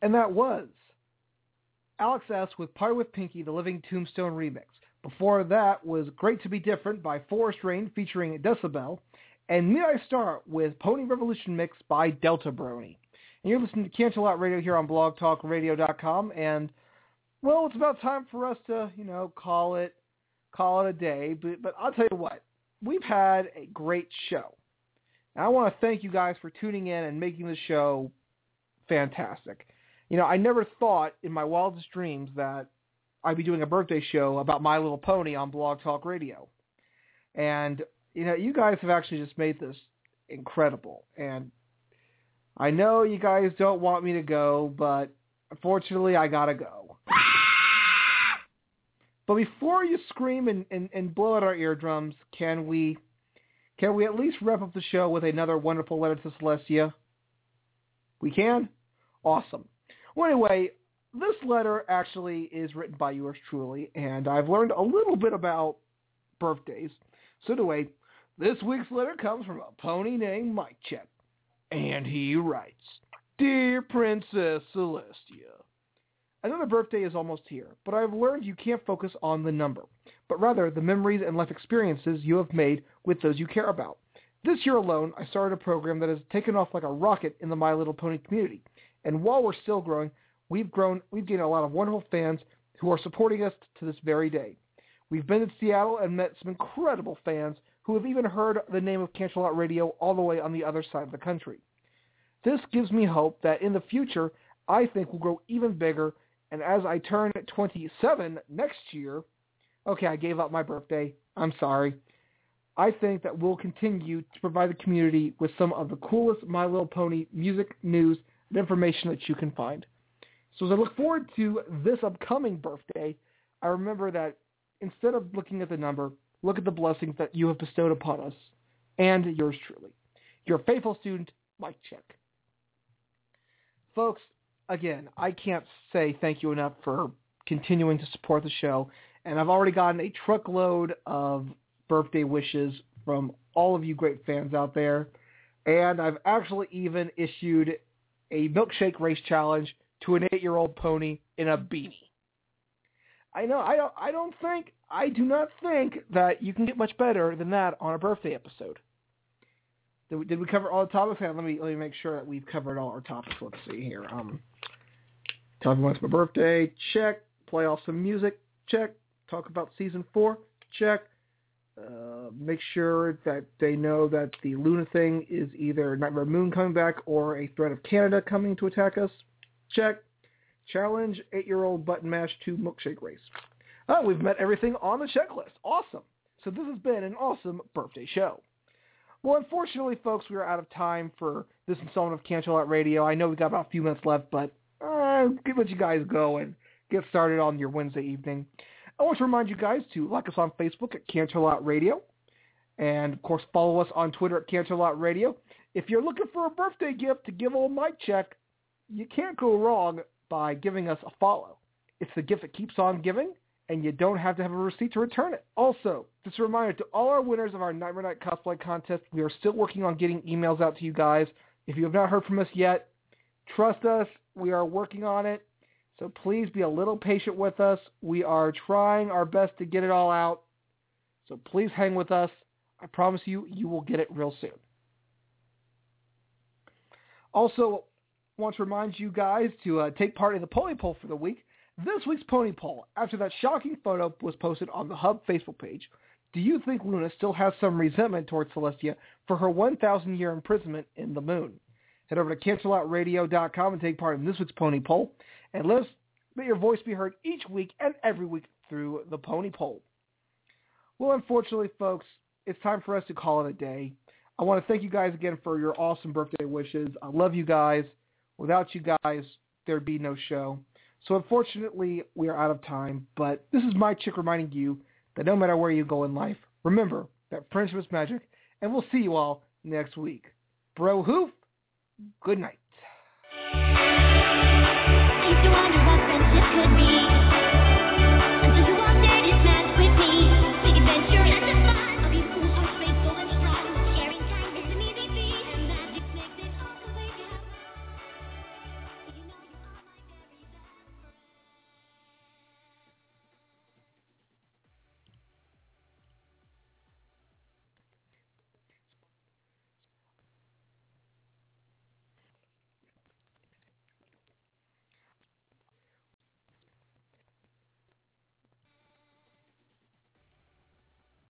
D: And that
I: was
C: Alex S. with Party with Pinkie, the Living Tombstone remix. Before that was Great to Be Different by Forest Rain featuring Decibel. And Need I Start with Pony Revolution Mix by Delta Brony. And you're listening to Canterlot Radio here on blogtalkradio.com. And, well, it's about time for us to, you know, call it call it a day. But, but I'll tell you what, we've had a great show. And I want to thank you guys for tuning in and making the show fantastic. You know, I never thought in my wildest dreams that I'd be doing a birthday show about My Little Pony on Blog Talk Radio. And, you know, you guys have actually just made this incredible. And I know you guys don't want me to go, but unfortunately I gotta go. But before you scream and, and, and blow out our eardrums, can we can we at least wrap up the show with another wonderful letter to Celestia? We can? Awesome. Well, anyway, this letter actually is written by yours truly, and I've learned a little bit about birthdays. So anyway, this week's letter comes from a pony named Mic Check, and he writes, Dear Princess Celestia, Another birthday is almost here, but I've learned you can't focus on the number, but rather the memories and life experiences you have made with those you care about. This year alone, I started a program that has taken off like a rocket in the My Little Pony community. And while we're still growing, we've grown, we've gained a lot of wonderful fans who are supporting us to this very day. We've been in Seattle and met some incredible fans who have even heard the name of Canterlot Radio all the way on the other side of the country. This gives me hope that in the future, I think we'll grow even bigger and as I turn 27 next year, okay, I gave up my birthday. I'm sorry. I think that we'll continue to provide the community with some of the coolest My Little Pony music, news, and information that you can find. So as I look forward to this upcoming birthday, I remember that instead of looking at the number, look at the blessings that you have bestowed upon us and yours truly. Your faithful student, Mic Check. Folks, again, I can't say thank you enough for continuing to support the show. And I've already gotten a truckload of birthday wishes from all of you great fans out there. And I've actually even issued a milkshake race challenge to an eight-year-old pony in a beanie. I know. I don't. I don't think. I do not think that you can get much better than that on a birthday episode. Did we, did we cover all the topics? Let me let me make sure that we've covered all our topics. Let's see here. Um, everyone it's my birthday. Check. Play off some music. Check. Talk about season four. Check. Uh, make sure that they know that the Luna thing is either Nightmare Moon coming back or a threat of Canada coming to attack us. Check. Challenge eight-year-old button mash to milkshake race. Oh, we've met everything on the checklist. Awesome. So this has been an awesome birthday show. Well, unfortunately, folks, we are out of time for this installment of Canterlot Radio. I know we've got about a few minutes left, but uh, let you guys go and get started on your Wednesday evening. I want to remind you guys to like us on Facebook at Canterlot Radio. And, of course, follow us on Twitter at Canterlot Radio. If you're looking for a birthday gift to give old Mic Check, you can't go wrong by giving us a follow. It's the gift that keeps on giving, and you don't have to have a receipt to return it. Also, just a reminder to all our winners of our Nightmare Night cosplay contest, we are still working on getting emails out to you guys. If you have not heard from us yet, trust us, we are working on it. So please be a little patient with us. We are trying our best to get it all out. So please hang with us. I promise you, you will get it real soon. Also, want to remind you guys to uh, take part in the pony poll for the week. This week's pony poll, after that shocking photo was posted on the Hub Facebook page, do you think Luna still has some resentment towards Celestia for her 1,000-year imprisonment in the moon? Head over to canterlotradio.com and take part in this week's pony poll, and let us let your voice be heard each week and every week through the pony poll. Well, unfortunately, folks, it's time for us to call it a day. I want to thank you guys again for your awesome birthday wishes. I love you guys. Without you guys, there'd be no show. So unfortunately, we are out of time, but this is Mic Check reminding you that no matter where you go in life, remember that friendship is magic, and we'll see you all next week. Bro Hoof, good night.
I: Could be.